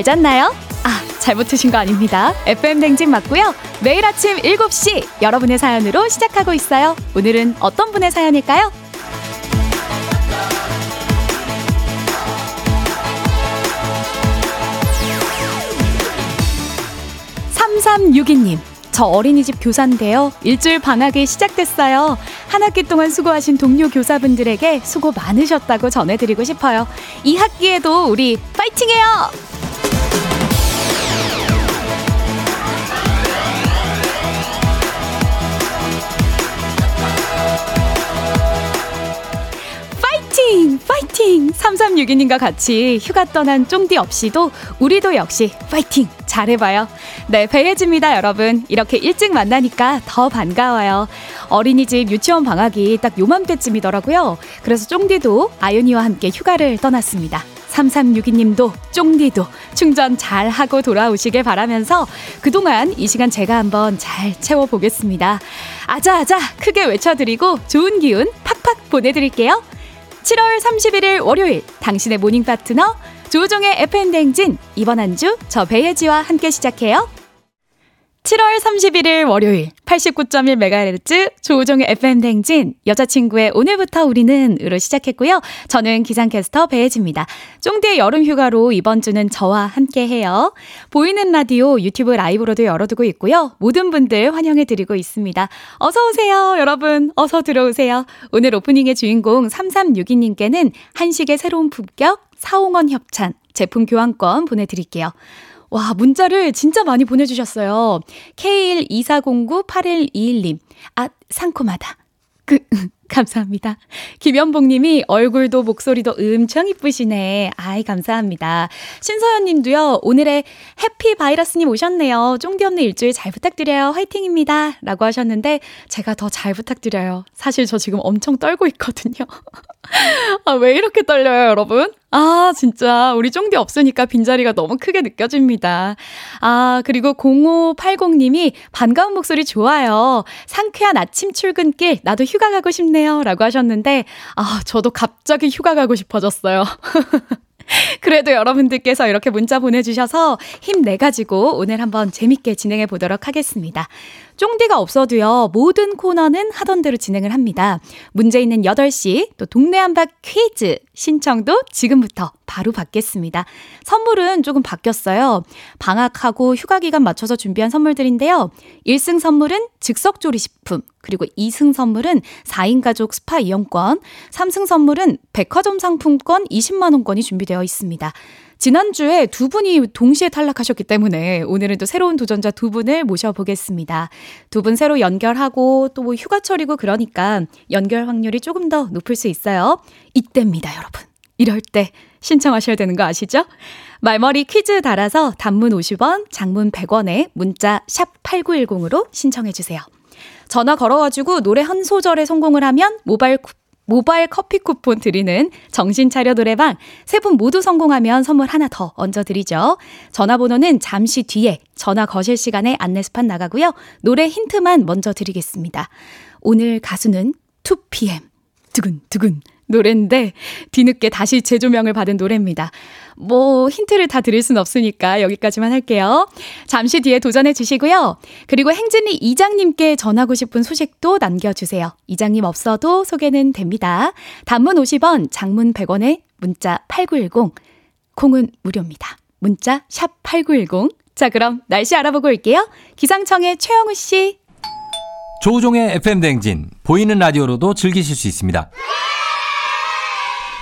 잘 잤나요? 아, 잘못 드신 거 아닙니다. FM 댕진 맞고요. 매일 아침 7시 여러분의 사연으로 시작하고 있어요. 오늘은 어떤 분의 사연일까요? 3362님. 저 어린이집 교사인데요. 일주일 방학이 시작됐어요. 한 학기 동안 수고하신 동료 교사분들에게 수고 많으셨다고 전해드리고 싶어요. 이 학기에도 우리 파이팅해요! 파이팅! 파이팅! 3362님과 같이 휴가 떠난 쫑디 없이도 우리도 역시 파이팅! 잘해봐요. 네, 배혜지입니다, 여러분. 이렇게 일찍 만나니까 더 반가워요. 어린이집 유치원 방학이 딱 요맘때쯤이더라고요. 그래서 쫑디도 아윤이와 함께 휴가를 떠났습니다. 3362님도 쫑디도 충전 잘 하고 돌아오시길 바라면서 그동안 이 시간 제가 한번 잘 채워보겠습니다. 아자아자 크게 외쳐드리고 좋은 기운 팍팍 보내드릴게요. 7월 31일 월요일 당신의 모닝 파트너 조우종의 FM대행진 이번 한 주 저 배혜지와 함께 시작해요. 7월 31일 월요일 89.1MHz 조우종의 FM대행진 여자친구의 오늘부터 우리는 으로 시작했고요. 저는 기상캐스터 배혜지입니다. 쫑디의 여름 휴가로 이번 주는 저와 함께해요. 보이는 라디오 유튜브 라이브로도 열어두고 있고요. 모든 분들 환영해드리고 있습니다. 어서 오세요 여러분 어서 들어오세요. 오늘 오프닝의 주인공 3362님께는 한식의 새로운 품격 사홍원 협찬 제품 교환권 보내드릴게요. 와, 문자를 진짜 많이 보내주셨어요. K124098121님. 아, 상콤하다. 그, 감사합니다. 김현복 님이 얼굴도 목소리도 엄청 이쁘시네. 아이, 감사합니다. 신서연 님도요, 오늘의 해피 바이러스 님 오셨네요. 쫑디 없는 일주일 잘 부탁드려요. 화이팅입니다. 라고 하셨는데, 제가 더 잘 부탁드려요. 사실 저 지금 엄청 떨고 있거든요. 아, 왜 이렇게 떨려요, 여러분? 아, 진짜. 우리 쫑디 없으니까 빈자리가 너무 크게 느껴집니다. 아, 그리고 0580님이 반가운 목소리 좋아요. 상쾌한 아침 출근길, 나도 휴가 가고 싶네요. 라고 하셨는데, 아, 저도 갑자기 휴가 가고 싶어졌어요. 그래도 여러분들께서 이렇게 문자 보내주셔서 힘내가지고 오늘 한번 재밌게 진행해 보도록 하겠습니다. 쫑디가 없어도요, 모든 코너는 하던 대로 진행을 합니다. 문제 있는 8시, 또 동네 한바 퀴즈 신청도 지금부터 바로 받겠습니다. 선물은 조금 바뀌었어요. 방학하고 휴가 기간 맞춰서 준비한 선물들인데요. 1승 선물은 즉석조리 식품, 그리고 2승 선물은 4인 가족 스파 이용권, 3승 선물은 백화점 상품권 20만원권이 준비되어 있습니다. 지난주에 두 분이 동시에 탈락하셨기 때문에 오늘은 또 새로운 도전자 두 분을 모셔보겠습니다. 두 분 새로 연결하고 또 뭐 휴가철이고 그러니까 연결 확률이 조금 더 높을 수 있어요. 이때입니다, 여러분. 이럴 때 신청하셔야 되는 거 아시죠? 말머리 퀴즈 달아서 단문 50원, 장문 100원에 문자 샵 8910으로 신청해 주세요. 전화 걸어가지고 노래 한 소절에 성공을 하면 모바일 모바일 커피 쿠폰 드리는 정신차려 노래방 세 분 모두 성공하면 선물 하나 더 얹어드리죠. 전화번호는 잠시 뒤에 전화 거실 시간에 안내 스판 나가고요. 노래 힌트만 먼저 드리겠습니다. 오늘 가수는 2PM 두근두근 노래인데 뒤늦게 다시 재조명을 받은 노래입니다. 뭐 힌트를 다 드릴 순 없으니까 여기까지만 할게요. 잠시 뒤에 도전해 주시고요. 그리고 행진리 이장님께 전하고 싶은 소식도 남겨주세요. 이장님 없어도 소개는 됩니다. 단문 50원, 장문 100원에 문자 8910, 콩은 무료입니다. 문자 샵 8910. 자, 그럼 날씨 알아보고 올게요. 기상청의 최영우 씨. 조우종의 FM 대행진 보이는 라디오로도 즐기실 수 있습니다.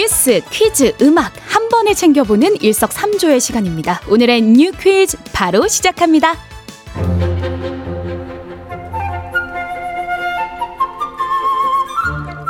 뉴스, 퀴즈, 음악 한 번에 챙겨보는 일석삼조의 시간입니다. 오늘의 뉴 퀴즈 바로 시작합니다.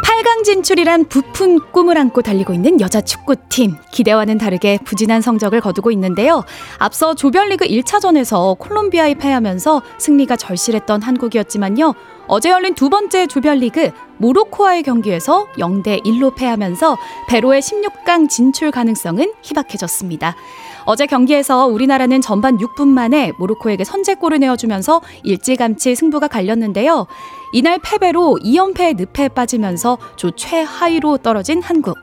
8강 진출이란 부푼 꿈을 안고 달리고 있는 여자 축구팀. 기대와는 다르게 부진한 성적을 거두고 있는데요. 앞서 조별리그 1차전에서 콜롬비아에 패하면서 승리가 절실했던 한국이었지만요. 어제 열린 두 번째 조별리그 모로코와의 경기에서 0대 1로 패하면서 베로의 16강 진출 가능성은 희박해졌습니다. 어제 경기에서 우리나라는 전반 6분 만에 모로코에게 선제골을 내어주면서 일찌감치 승부가 갈렸는데요. 이날 패배로 2연패의 늪에 빠지면서 조 최하위로 떨어진 한국.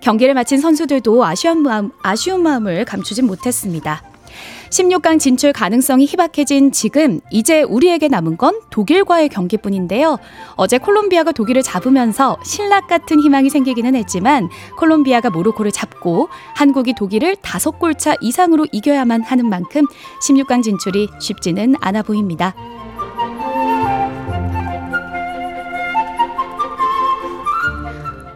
경기를 마친 선수들도 아쉬운 마음, 아쉬운 마음을 감추진 못했습니다. 16강 진출 가능성이 희박해진 지금 이제 우리에게 남은 건 독일과의 경기뿐인데요. 어제 콜롬비아가 독일을 잡으면서 신락 같은 희망이 생기기는 했지만 콜롬비아가 모로코를 잡고 한국이 독일을 다섯 골차 이상으로 이겨야만 하는 만큼 16강 진출이 쉽지는 않아 보입니다.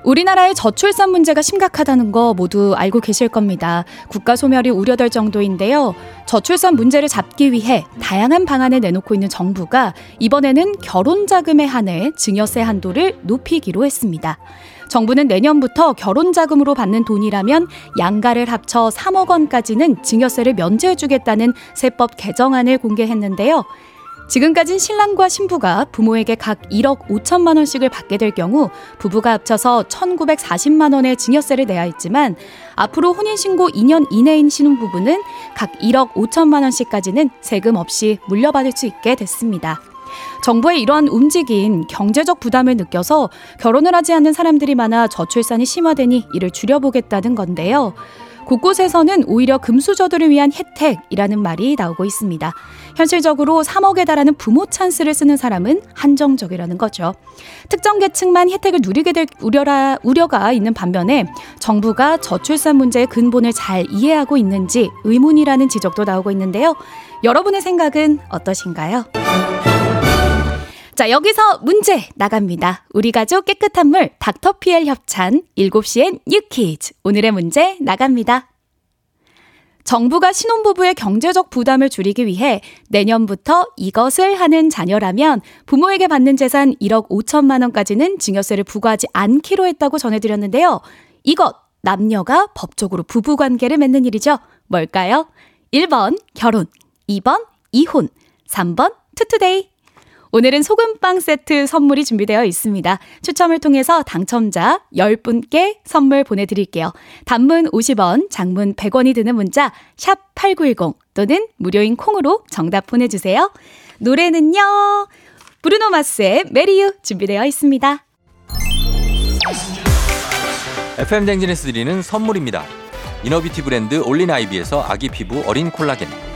우리나라의 저출산 문제가 심각하다는 거 모두 알고 계실 겁니다. 국가 소멸이 우려될 정도인데요. 저출산 문제를 잡기 위해 다양한 방안을 내놓고 있는 정부가 이번에는 결혼 자금에 한해 증여세 한도를 높이기로 했습니다. 정부는 내년부터 결혼 자금으로 받는 돈이라면 양가를 합쳐 3억 원까지는 증여세를 면제해주겠다는 세법 개정안을 공개했는데요. 지금까진 신랑과 신부가 부모에게 각 1억 5천만 원씩을 받게 될 경우 부부가 합쳐서 1,940만 원의 증여세를 내야 했지만 앞으로 혼인신고 2년 이내인 신혼부부는 각 1억 5천만 원씩까지는 세금 없이 물려받을 수 있게 됐습니다. 정부의 이러한 움직임, 경제적 부담을 느껴서 결혼을 하지 않는 사람들이 많아 저출산이 심화되니 이를 줄여보겠다는 건데요. 곳곳에서는 오히려 금수저들을 위한 혜택이라는 말이 나오고 있습니다. 현실적으로 3억에 달하는 부모 찬스를 쓰는 사람은 한정적이라는 거죠. 특정 계층만 혜택을 누리게 될 우려라, 우려가 있는 반면에 정부가 저출산 문제의 근본을 잘 이해하고 있는지 의문이라는 지적도 나오고 있는데요. 여러분의 생각은 어떠신가요? 자, 여기서 문제 나갑니다. 우리 가족 깨끗한 물 닥터피엘 협찬 7시엔 뉴키즈. 오늘의 문제 나갑니다. 정부가 신혼부부의 경제적 부담을 줄이기 위해 내년부터 이것을 하는 자녀라면 부모에게 받는 재산 1억 5천만 원까지는 증여세를 부과하지 않기로 했다고 전해드렸는데요. 이것 남녀가 법적으로 부부 관계를 맺는 일이죠. 뭘까요? 1번 결혼, 2번 이혼, 3번 투투데이. 오늘은 소금빵 세트 선물이 준비되어 있습니다. 추첨을 통해서 당첨자 10분께 선물 보내드릴게요. 단문 50원, 장문 100원이 드는 문자 샵8910 또는 무료인 콩으로 정답 보내주세요. 노래는요. 브루노 마스의 Marry You 준비되어 있습니다. FM 댕진에서 드리는 선물입니다. 이너비티 브랜드 올린 아이비에서 아기 피부 어린 콜라겐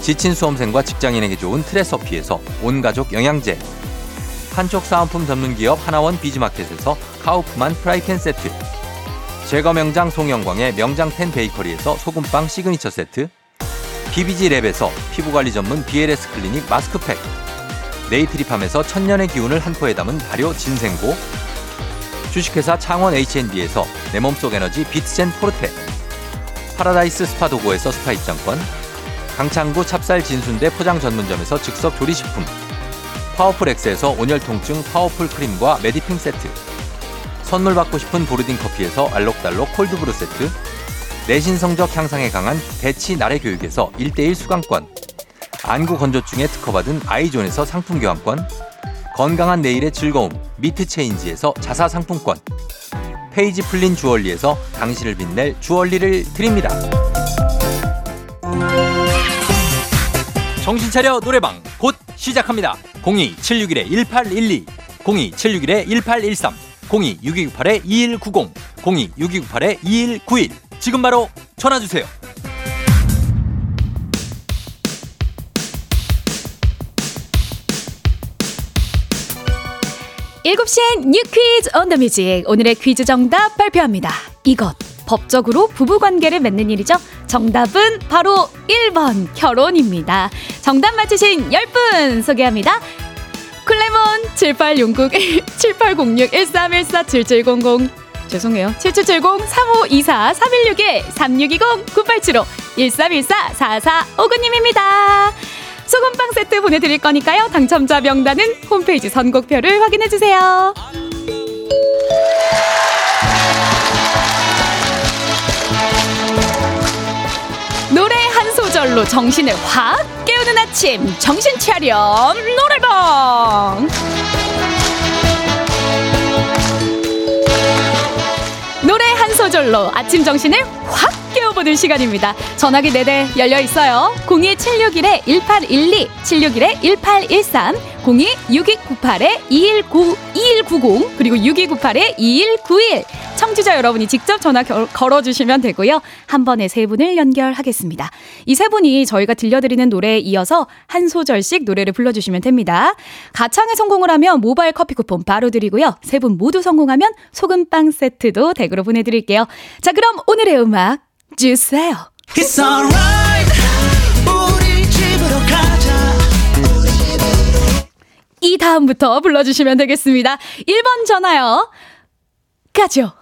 지친 수험생과 직장인에게 좋은 트레서피에서 온가족 영양제. 판촉 사은품 전문기업 하나원 비즈마켓에서 카우프만 프라이팬 세트. 제과 명장 송영광의 명장텐 베이커리에서 소금빵 시그니처 세트. BBG 랩에서 피부관리 전문 BLS 클리닉 마스크팩. 네이트리팜에서 천년의 기운을 한 포에 담은 발효 진생고. 주식회사 창원 H&B에서 내 몸속 에너지 비트젠 포르테. 파라다이스 스파 도고에서 스파 입장권 강창구 찹쌀 진순대 포장 전문점에서 즉석 조리식품. 파워풀 엑스에서 온열 통증 파워풀 크림과 메디핑 세트. 선물 받고 싶은 보르딘 커피에서 알록달록 콜드브루 세트. 내신 성적 향상에 강한 대치 나래 교육에서 1대1 수강권. 안구 건조증에 특허받은 아이존에서 상품 교환권. 건강한 내일의 즐거움 미트 체인지에서 자사 상품권. 페이지 풀린 주얼리에서 당신을 빛낼 주얼리를 드립니다. 정신 차려 노래방 곧 시작합니다. 02761-1812 02761-1813 026298-2190 026298-2191 지금 바로 전화 주세요. 7시엔 You Quiz On The Music. 오늘의 퀴즈 정답 발표합니다. 이것 법적으로 부부관계를 맺는 일이죠. 정답은 바로 1번 결혼입니다. 정답 맞히신 10분 소개합니다. 클레몬 7806 7806 1314 7700 죄송해요. 7770 3524 3161 3620 9875 1314 4459님입니다. 소금빵 세트 보내드릴 거니까요. 당첨자 명단은 홈페이지 선곡표를 확인해주세요. 노래 한 소절로 정신을 확 깨우는 아침 정신 차렴 노래방 노래 한 소절로 아침 정신을 확 깨워보는 시간입니다. 전화기 4대 열려 있어요. 02761-1812, 761-1813, 02-6298-2190, 그리고 6298-2191. 청취자 여러분이 직접 전화 결, 걸어주시면 되고요. 한 번에 세 분을 연결하겠습니다. 이 세 분이 저희가 들려드리는 노래에 이어서 한 소절씩 노래를 불러주시면 됩니다. 가창에 성공을 하면 모바일 커피 쿠폰 바로 드리고요. 세 분 모두 성공하면 소금빵 세트도 댁으로 보내드릴게요. 자, 그럼 오늘의 음악 주세요. It's alright. 우리 집으로 가자. 이 다음부터 불러주시면 되겠습니다. 1번 전화요. 가죠.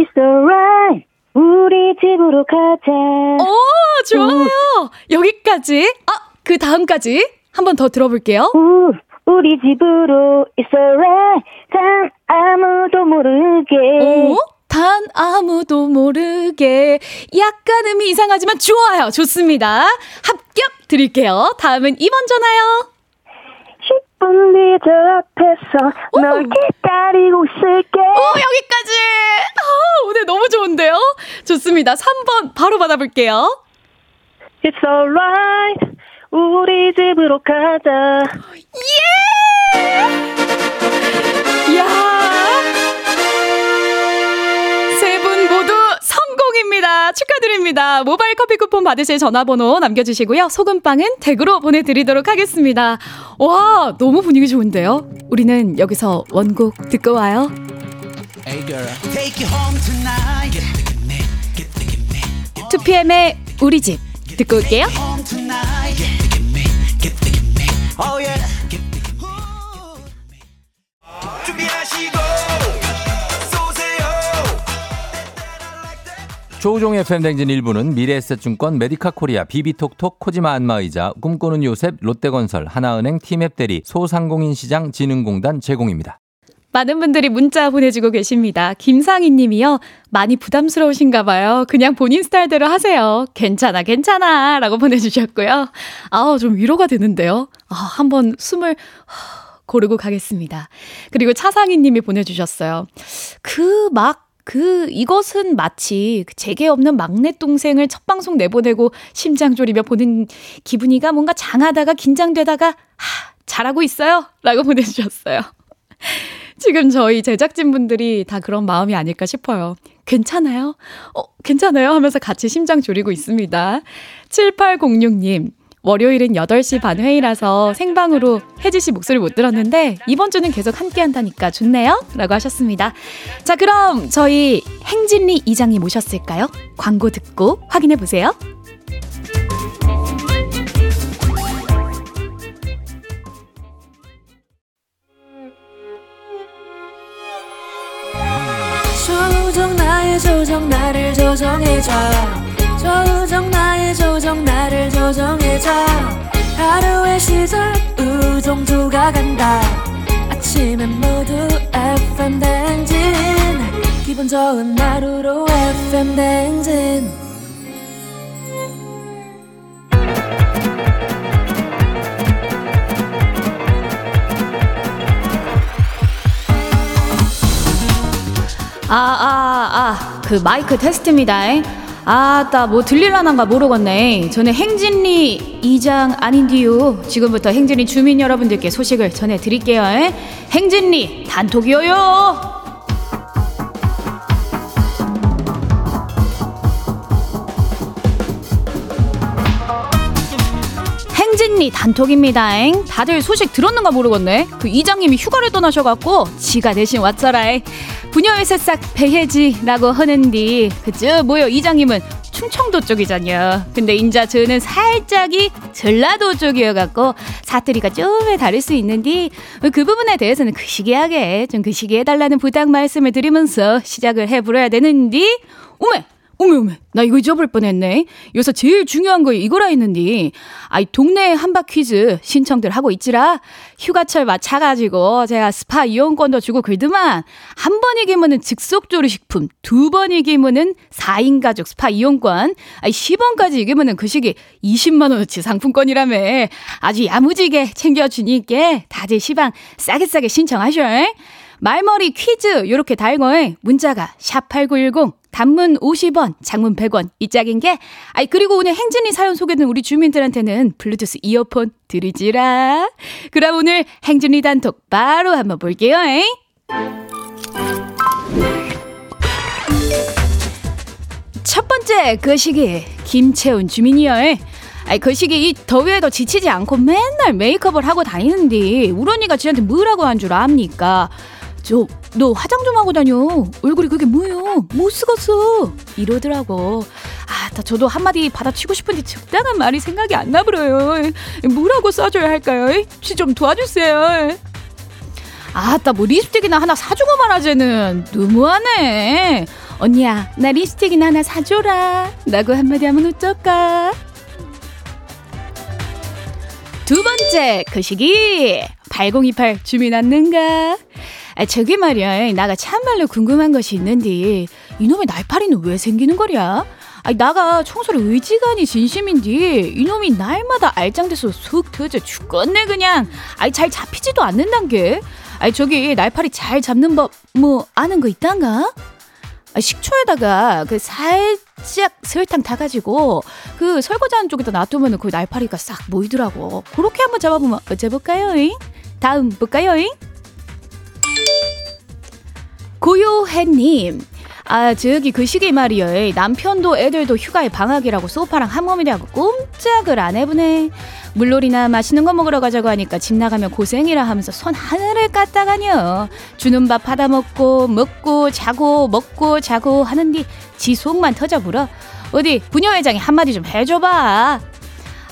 It's alright. 우리 집으로 가자. 오, 좋아요. 우. 여기까지. 아, 그 다음까지 한 번 더 들어볼게요. 우, 우리 집으로 It's alright. 단 아무도 모르게. 오? 단 아무도 모르게 약간 음이 이상하지만 좋아요. 좋습니다. 합격 드릴게요. 다음은 2번 전화요. 10분 뒤에 저 앞에서 오. 널 기다리고 있을게. 오, 여기까지. 아, 오늘 너무 좋은데요? 좋습니다. 3번 바로 받아볼게요. It's alright. 우리 집으로 가자. 예! 성공입니다. 축하드립니다. 모바일 커피 쿠폰 받으실 전화번호 남겨주시고요. 소금빵은 댁으로 보내드리도록 하겠습니다. 와, 너무 분위기 좋은데요? 우리는 여기서 원곡 듣고 와요. 투피엠의 우리 집 듣고 올게요. 조우종의 FM댕진 일부는 미래에셋증권 메디카 코리아 비비톡톡 코지마 안마의자 꿈꾸는 요셉 롯데건설 하나은행 티맵 대리 소상공인시장 진흥공단 제공입니다. 많은 분들이 문자 보내주고 계십니다. 김상희 님이요. 많이 부담스러우신가 봐요. 그냥 본인 스타일대로 하세요. 괜찮아, 괜찮아. 라고 보내주셨고요. 아우, 좀 위로가 되는데요. 아, 한번 숨을 고르고 가겠습니다. 그리고 차상희 님이 보내주셨어요. 그 막 그 이것은 마치 그 재계 없는 막내 동생을 첫 방송 내보내고 심장 졸이며 보는 기분이가 뭔가 장하다가 긴장되다가 하 잘하고 있어요라고 보내주셨어요. 지금 저희 제작진분들이 다 그런 마음이 아닐까 싶어요. 괜찮아요? 어, 괜찮아요? 하면서 같이 심장 졸이고 있습니다. 7806님, 월요일은 8시 반 회의라서 생방으로 혜지 씨 목소리 못 들었는데 이번 주는 계속 함께 한다니까 좋네요. 라고 하셨습니다. 자, 그럼 저희 행진리 이장이 모셨을까요? 광고 듣고 확인해 보세요. 조정 나를 조정해줘 조정 나의 조정 나를 조정해줘. 하루의 시절 우정조가 간다. 아침엔 모두 FM 댕진. 기분 좋은 하루로 FM 댕진. 아, 아, 아, 그 마이크 테스트입니다. 아따 뭐 들릴라난가 모르겠네. 전에 행진리 이장 아닌디요 지금부터 행진리 주민 여러분들께 소식을 전해드릴게요 행진리 단톡이요요 행진리 단톡입니다. 엥. 다들 소식 들었는가 모르겠네. 그 이장님이 휴가를 떠나셔갖고 지가 대신 왔잖아. 부녀의 새싹 배해지라고 하는디 그죠? 뭐요 이장님은 충청도 쪽이잖요. 근데 인자 저는 살짝이 전라도 쪽이어갖고 사투리가 좀에 다를 수 있는데 그 부분에 대해서는 그 시기하게 좀 그 시기해 달라는 부탁 말씀을 드리면서 시작을 해보려야 되는데 오메 어메 어메 나 이거 잊어버릴 뻔했네. 여기서 제일 중요한 거 이거라 했는데 아이 동네 한바 퀴즈 신청들 하고 있지라. 휴가철 맞춰가지고 제가 스파 이용권도 주고 그러더만. 한 번 이기면은 즉석조리 식품 두 번 이기면은 4인 가족 스파 이용권. 아이 10원까지 이기면은 그 시기 20만 원어치 상품권이라며. 아주 야무지게 챙겨주니까 다들 시방 싸게 싸게 신청하셔 말머리 퀴즈 요렇게 달고 문자가 샵8910 단문 50원, 장문 100원 이 짝인 게 아이 그리고 오늘 행진이 사연 소개된 우리 주민들한테는 블루투스 이어폰 드리지라. 그럼 오늘 행진이 단톡 바로 한번 볼게요. 잉? 첫 번째 그 시기 김채훈 주민이요. 아이 그 시기 이 더위에도 지치지 않고 맨날 메이크업을 하고 다니는데 우런이가 지한테 뭐라고 한 줄 압니까? 저, 너 화장 좀 하고 다녀. 얼굴이 그게 뭐요? 못 쓰겠어. 이러더라고. 아, 저도 한마디 받아치고 싶은데 적당한 말이 생각이 안 나버려요. 뭐라고 써줘야 할까요? 좀 도와주세요. 아따, 뭐 립스틱이나 하나 사주고 말하자는. 너무하네. 언니야, 나 립스틱이나 하나 사줘라. 라고 한마디 하면 어쩔까? 두 번째, 그 시기. 8028 주민 왔는가? 아, 저기 말이야. 나가 참말로 궁금한 것이 있는데 이놈의 날파리는 왜 생기는 거랴? 아니 나가 청소를 의지간이 진심인데 이놈이 날마다 알짱돼서 속 터져 죽겠네 그냥 아이 잘 잡히지도 않는단 게 아이 저기 날파리 잘 잡는 법 뭐 아는 거 있단가? 아, 식초에다가 그 살짝 설탕 타가지고 그 설거지하는 쪽에다 놔두면 그 날파리가 싹 모이더라고 그렇게 한번 잡아보면 어째 볼까요? 다음 볼까요? 고요해님. 아, 저기 그 시기 말이요. 남편도 애들도 휴가에 방학이라고 소파랑 한 몸이라고 꼼짝을 안 해보네. 물놀이나 맛있는 거 먹으러 가자고 하니까 집 나가면 고생이라 하면서 손 하늘을 까딱하녀. 주는 밥 받아 먹고 먹고 자고 먹고 자고 하는디 지 속만 터져 불어. 어디 부녀회장이 한마디 좀 해줘봐.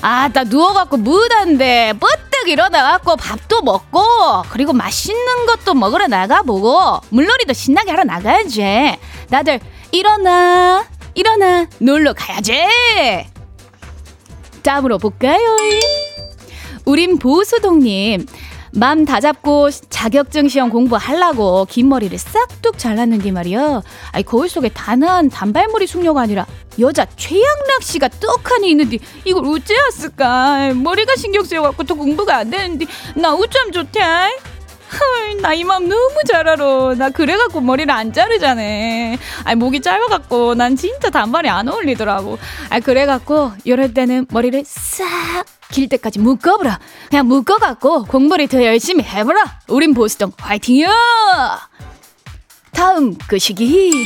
아 나 누워갖고 무단데 뻗뜩 일어나갖고 밥도 먹고 그리고 맛있는 것도 먹으러 나가보고 물놀이도 신나게 하러 나가야지. 다들 일어나 일어나 놀러 가야지. 다음으로 볼까요? 우린 보수동님 맘 다 잡고 자격증 시험 공부하려고 긴 머리를 싹둑 잘랐는데 말이야. 아이 거울 속에 단한 단발머리 숙녀가 아니라 여자 최양락 씨가 떡하니 있는데 이걸 어째였을까? 머리가 신경 쓰여갖고 더 공부가 안 되는데 나 어쩜 좋대? 나 이 맘 너무 잘 알아. 나 그래갖고 머리를 안 자르잖아. 아니, 목이 짧아갖고 난 진짜 단발이 안 어울리더라고. 아, 그래갖고 이럴 때는 머리를 싹 길 때까지 묶어보라. 그냥 묶어갖고 공부를 더 열심히 해보라. 우린 보스동 화이팅이요! 다음 그 시기.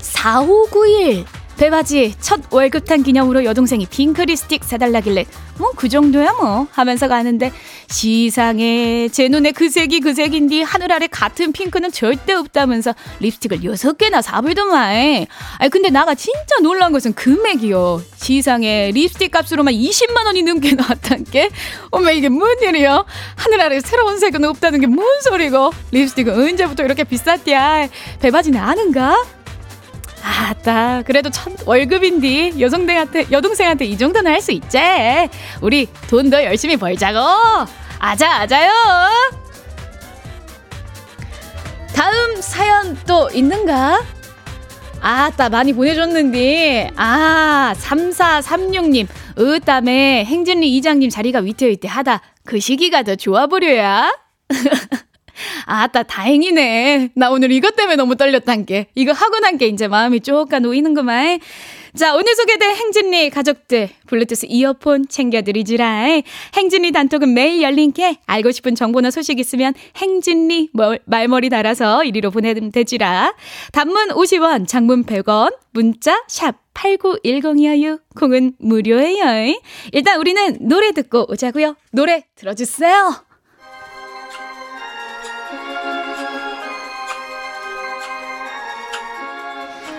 4591 배바지 첫 월급 탄 기념으로 여동생이 핑크 립스틱 사달라길래 뭐 그 정도야 뭐 하면서 가는데 시상에 제 눈에 그 색이 그 색인데 하늘 아래 같은 핑크는 절대 없다면서 립스틱을 여섯 개나 사불더만. 아니 근데 나가 진짜 놀란 것은 금액이요. 시상에 립스틱 값으로만 20만 원이 넘게 나왔단 게? 어머 이게 뭔 일이야 하늘 아래 새로운 색은 없다는 게 뭔 소리고? 립스틱은 언제부터 이렇게 비쌌디야? 배바지는 아는가? 아따 그래도 첫 월급인디 여동생한테 여동생한테 이 정도는 할 수 있지. 우리 돈 더 열심히 벌자고. 아자 아자요. 다음 사연 또 있는가? 아따 많이 보내줬는데 아 3436님. 으땀에 행진리 이장님 자리가 위태위태 하다. 그 시기가 더 좋아 보려야 아따, 다행이네. 나 오늘 이것 때문에 너무 떨렸단 게. 이거 하고 난 게 이제 마음이 쪼까 놓이는구만. 자, 오늘 소개된 행진리 가족들 블루투스 이어폰 챙겨드리지라. 행진리 단톡은 매일 열린 게 알고 싶은 정보나 소식 있으면 행진리 말머리 달아서 이리로 보내면 되지라. 단문 50원, 장문 100원, 문자 샵 8910이에요. 콩은 무료예요. 일단 우리는 노래 듣고 오자고요. 노래 들어주세요.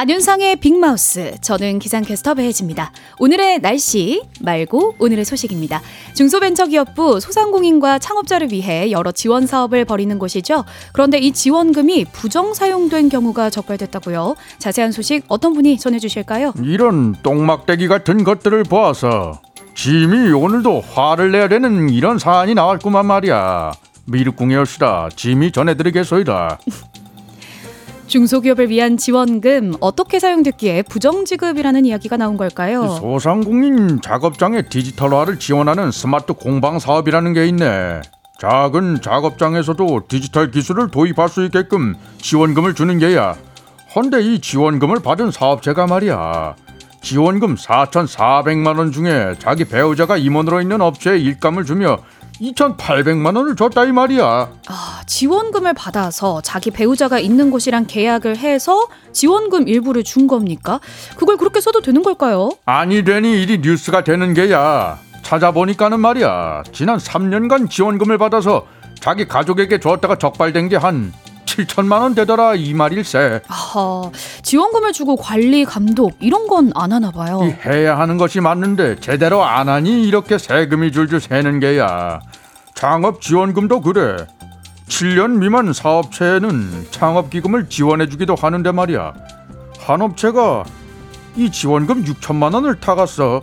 안윤상의 빅마우스. 저는 기상캐스터 배혜지입니다. 오늘의 날씨 말고 오늘의 소식입니다. 중소벤처기업부 소상공인과 창업자를 위해 여러 지원 사업을 벌이는 곳이죠. 그런데 이 지원금이 부정 사용된 경우가 적발됐다고요. 자세한 소식 어떤 분이 전해주실까요? 이런 똥막대기 같은 것들을 보아서 짐이 오늘도 화를 내야 되는 이런 사안이 나왔구만 말이야. 미륵궁이었시다. 짐이 전해드리겠소이다. 중소기업을 위한 지원금 어떻게 사용됐기에 부정지급이라는 이야기가 나온 걸까요? 소상공인 작업장의 디지털화를 지원하는 스마트 공방 사업이라는 게 있네. 작은 작업장에서도 디지털 기술을 도입할 수 있게끔 지원금을 주는 게야. 헌데 이 지원금을 받은 사업체가 말이야. 지원금 4,400만 원 중에 자기 배우자가 임원으로 있는 업체에 일감을 주며 2,800만 원을 줬다 이 말이야. 아, 지원금을 받아서 자기 배우자가 있는 곳이랑 계약을 해서 지원금 일부를 준 겁니까? 그걸 그렇게 써도 되는 걸까요? 아니 되니 일이 뉴스가 되는 게야. 찾아보니까는 말이야. 지난 3년간 지원금을 받아서 자기 가족에게 줬다가 적발된 게 한 7천만 원 되더라 이 말일세. 아, 지원금을 주고 관리 감독 이런 건 안 하나 봐요. 해야 하는 것이 맞는데 제대로 안 하니 이렇게 세금이 줄줄 새는 게야. 창업 지원금도 그래. 7년 미만 사업체에는 창업 기금을 지원해 주기도 하는데 말이야. 한 업체가 이 지원금 6천만 원을 타갔어.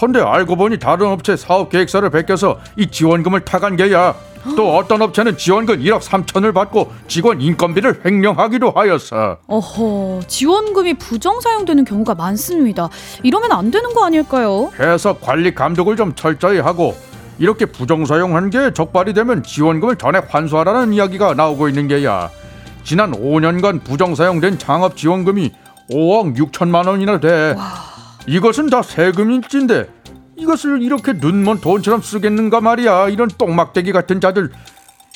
헌데 알고 보니 다른 업체 사업 계획서를 베껴서 이 지원금을 타간 게야. 또 어떤 업체는 지원금 1억 3천을 받고 직원 인건비를 횡령하기도 하였어. 어허, 지원금이 부정 사용되는 경우가 많습니다. 이러면 안 되는 거 아닐까요? 해서 관리 감독을 좀 철저히 하고 이렇게 부정 사용한 게 적발이 되면 지원금을 전액 환수하라는 이야기가 나오고 있는 게야. 지난 5년간 부정 사용된 창업 지원금이 5억 6천만 원이나 돼. 와. 이것은 다 세금 인지인데 이것을 이렇게 눈먼 돈처럼 쓰겠는가 말이야. 이런 똥막대기 같은 자들.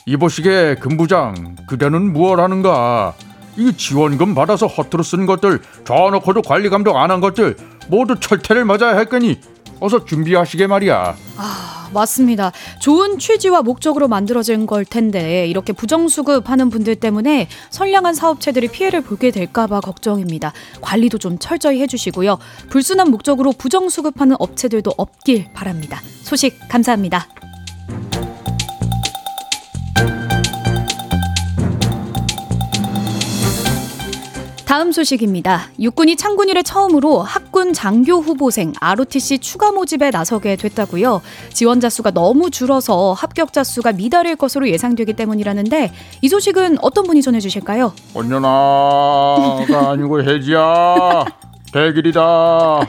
이보시게 금부장 그대는 무얼 하는가? 이 지원금 받아서 허투루 쓴 것들, 저놓고도 관리 감독 안 한 것들 모두 철퇴를 맞아야 할 거니 어서 준비하시게 말이야. 아, 맞습니다. 좋은 취지와 목적으로 만들어진 걸 텐데 이렇게 부정수급하는 분들 때문에 선량한 사업체들이 피해를 보게 될까봐 걱정입니다. 관리도 좀 철저히 해주시고요. 불순한 목적으로 부정수급하는 업체들도 없길 바랍니다. 소식 감사합니다. 다음 소식입니다. 육군이 창군 이래 처음으로 학군 장교 후보생 ROTC 추가 모집에 나서게 됐다고요. 지원자 수가 너무 줄어서 합격자 수가 미달일 것으로 예상되기 때문이라는데 이 소식은 어떤 분이 전해 주실까요? 언년아가 아니고 혜지야. 대길이다.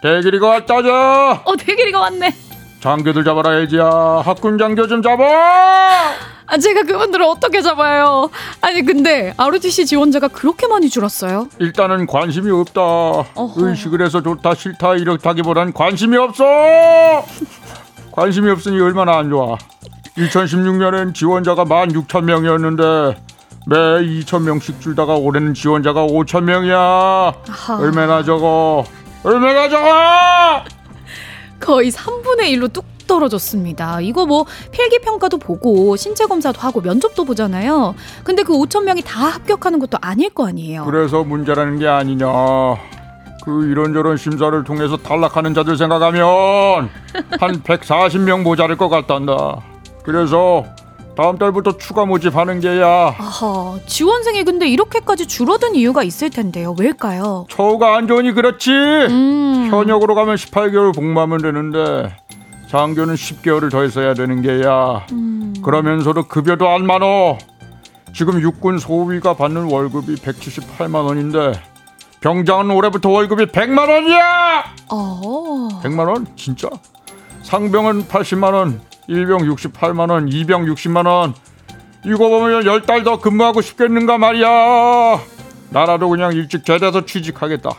대길이가 왔다자. 어, 대길이가 왔네. 장교들 잡아라 혜지야. 학군 장교 좀 잡아. 아, 제가 그분들을 어떻게 잡아요? 아니 근데 ROTC 지원자가 그렇게 많이 줄었어요? 일단은 관심이 없다. 어허. 의식을 해서 좋다 싫다 이렇다기보단 관심이 없어. 관심이 없으니 얼마나 안 좋아. 2016년엔 지원자가 16,000명이었는데 매 2,000명씩 줄다가 올해는 지원자가 5,000명이야. 얼마나 적어? 얼마나 적어? 거의 3분의 1로 뚝 떨어졌습니다. 이거 뭐 필기 평가도 보고 신체 검사도 하고 면접도 보잖아요. 근데 그 5천 명이 다 합격하는 것도 아닐 거 아니에요. 그래서 문제라는 게 아니냐. 그 이런저런 심사를 통해서 탈락하는 자들 생각하면 한 140명 모자랄 것 같단다. 그래서 다음 달부터 추가 모집하는 게야. 아하, 지원생이 근데 이렇게까지 줄어든 이유가 있을 텐데요. 왜일까요? 처우가 안 좋으니 그렇지. 음. 현역으로 가면 18개월 복무하면 되는데 장교는 10개월을 더 있어야 되는 게야. 음. 그러면서도 급여도 안 많어. 지금 육군 소위가 받는 월급이 178만 원인데 병장은 올해부터 월급이 100만 원이야. 어. 100만 원? 진짜? 상병은 80만 원, 일병 68만 원, 이병 60만 원. 이거 보면 열달더 근무하고 싶겠는가 말이야. 나라도 그냥 일찍 제대해서 취직하겠다.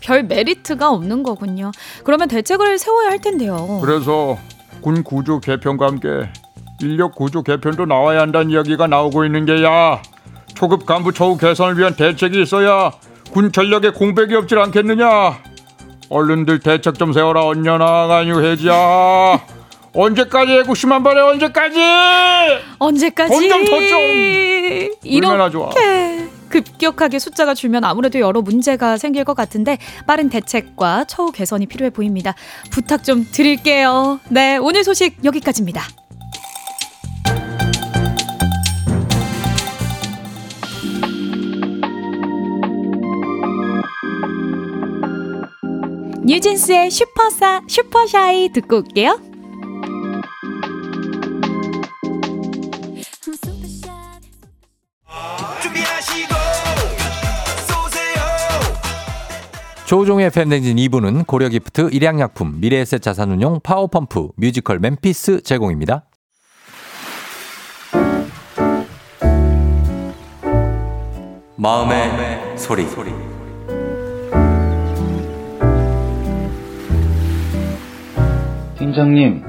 별 메리트가 없는 거군요. 그러면 대책을 세워야 할 텐데요. 그래서 군 구조 개편과 함께 인력 구조 개편도 나와야 한다는 이야기가 나오고 있는 게야. 초급 간부 처우 개선을 위한 대책이 있어야 군 전력에 공백이 없질 않겠느냐. 얼른들 대책 좀 세워라 언년아 간유해지야. 언제까지 애국심만 바래 언제까지? 언제까지? 돈좀더 좀! 얼마나 좋아. 급격하게 숫자가 줄면 아무래도 여러 문제가 생길 것 같은데 빠른 대책과 처우 개선이 필요해 보입니다. 부탁 좀 드릴게요. 네, 오늘 소식 여기까지입니다. 뉴진스의 슈퍼사 슈퍼샤이 듣고 올게요. 조우종의 FM댕진 2부는 고려기프트, 일양약품, 미래에셋 자산운용, 파워펌프, 뮤지컬 멤피스 제공입니다. 마음의, 소리. 팀장님,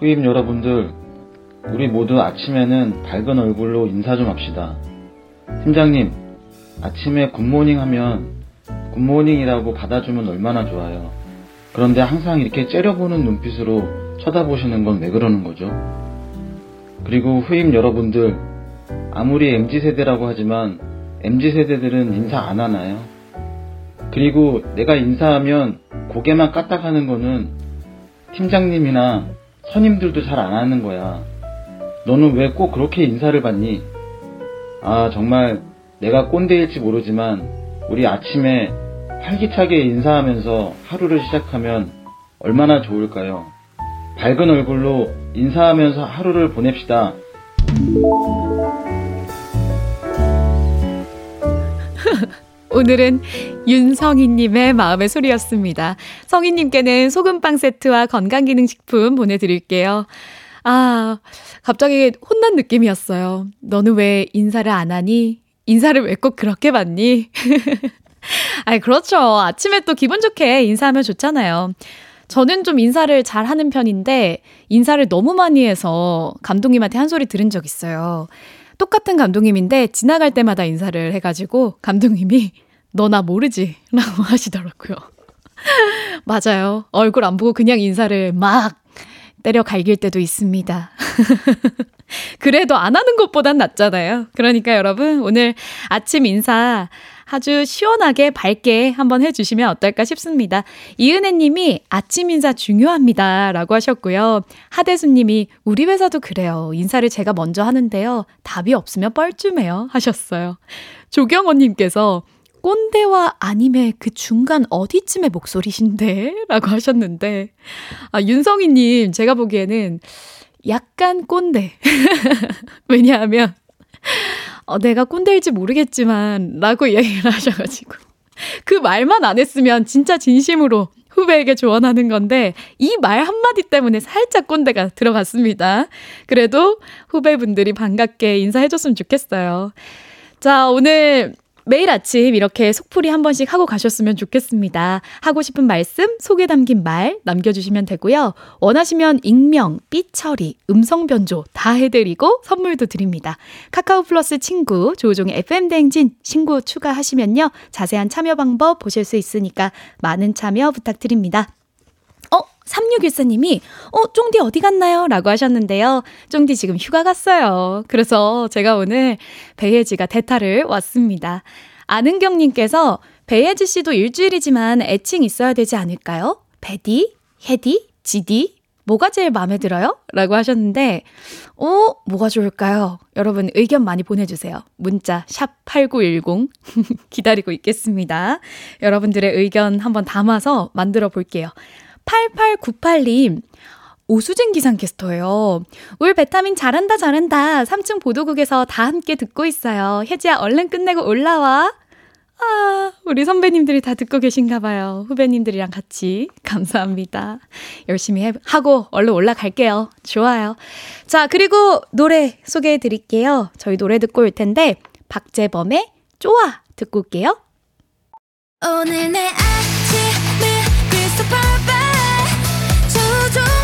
후임 여러분들, 우리 모두 아침에는 밝은 얼굴로 인사 좀 합시다. 팀장님, 아침에 굿모닝 하면 굿모닝이라고 받아주면 얼마나 좋아요. 그런데 항상 이렇게 째려보는 눈빛으로 쳐다보시는 건 왜 그러는 거죠? 그리고 후임 여러분들, 아무리 MZ세대라고 하지만 MZ세대들은 인사 안 하나요? 그리고 내가 인사하면 고개만 까딱하는 거는 팀장님이나 선임들도 잘 안 하는 거야. 너는 왜 꼭 그렇게 인사를 받니? 아, 정말 내가 꼰대일지 모르지만 우리 아침에 활기차게 인사하면서 하루를 시작하면 얼마나 좋을까요? 밝은 얼굴로 인사하면서 하루를 보냅시다. 오늘은 윤성희님의 마음의 소리였습니다. 성희님께는 소금빵 세트와 건강기능식품 보내드릴게요. 아, 갑자기 혼난 느낌이었어요. 너는 왜 인사를 안 하니? 인사를 왜 꼭 그렇게 받니? 아니, 그렇죠. 아침에 또 기분 좋게 인사하면 좋잖아요. 저는 좀 인사를 잘 하는 편인데, 인사를 너무 많이 해서 감독님한테 한 소리 들은 적 있어요. 똑같은 감독님인데, 지나갈 때마다 인사를 해가지고, 감독님이, 너 나 모르지? 라고 하시더라고요. 맞아요. 얼굴 안 보고 그냥 인사를 막 때려 갈길 때도 있습니다. 그래도 안 하는 것보단 낫잖아요. 그러니까 여러분, 오늘 아침 인사 아주 시원하게 밝게 한번 해주시면 어떨까 싶습니다. 이은혜 님이 아침 인사 중요합니다. 라고 하셨고요. 하대수 님이 우리 회사도 그래요. 인사를 제가 먼저 하는데요. 답이 없으면 뻘쭘해요. 하셨어요. 조경원 님께서 꼰대와 아님의 그 중간 어디쯤의 목소리신데? 라고 하셨는데, 아, 윤성희님, 제가 보기에는 약간 꼰대. 왜냐하면, 어, 내가 꼰대일지 모르겠지만, 라고 얘기를 하셔가지고. 그 말만 안 했으면 진짜 진심으로 후배에게 조언하는 건데, 이 말 한마디 때문에 살짝 꼰대가 들어갔습니다. 그래도 후배분들이 반갑게 인사해줬으면 좋겠어요. 자, 오늘 매일 아침 이렇게 속풀이 한 번씩 하고 가셨으면 좋겠습니다. 하고 싶은 말씀, 속에 담긴 말 남겨주시면 되고요. 원하시면 익명, 삐처리, 음성 변조 다 해드리고 선물도 드립니다. 카카오 플러스 친구, 조우종의 FM대행진 친구 추가하시면요. 자세한 참여 방법 보실 수 있으니까 많은 참여 부탁드립니다. 어, 3614님이, 어, 쫑디 어디 갔나요? 라고 하셨는데요. 쫑디 지금 휴가 갔어요. 그래서 제가 오늘 배혜지가 대타를 왔습니다. 아는경님께서 배혜지 씨도 일주일이지만 애칭 있어야 되지 않을까요? 배디? 혜디? 지디? 뭐가 제일 마음에 들어요? 라고 하셨는데, 어, 뭐가 좋을까요? 여러분 의견 많이 보내주세요. 문자, 샵8910. 기다리고 있겠습니다. 여러분들의 의견 한번 담아서 만들어 볼게요. 8898님, 오수진 기상캐스터예요. 올 베타민 잘한다 잘한다. 3층 보도국에서 다 함께 듣고 있어요. 혜지야 얼른 끝내고 올라와. 아, 우리 선배님들이 다 듣고 계신가 봐요. 후배님들이랑 같이. 감사합니다. 열심히 해, 하고 얼른 올라갈게요. 좋아요. 자, 그리고 노래 소개해 드릴게요. 저희 노래 듣고 올 텐데, 박재범의 좋아 듣고 올게요. 오늘 내 아침을 조종 과 함께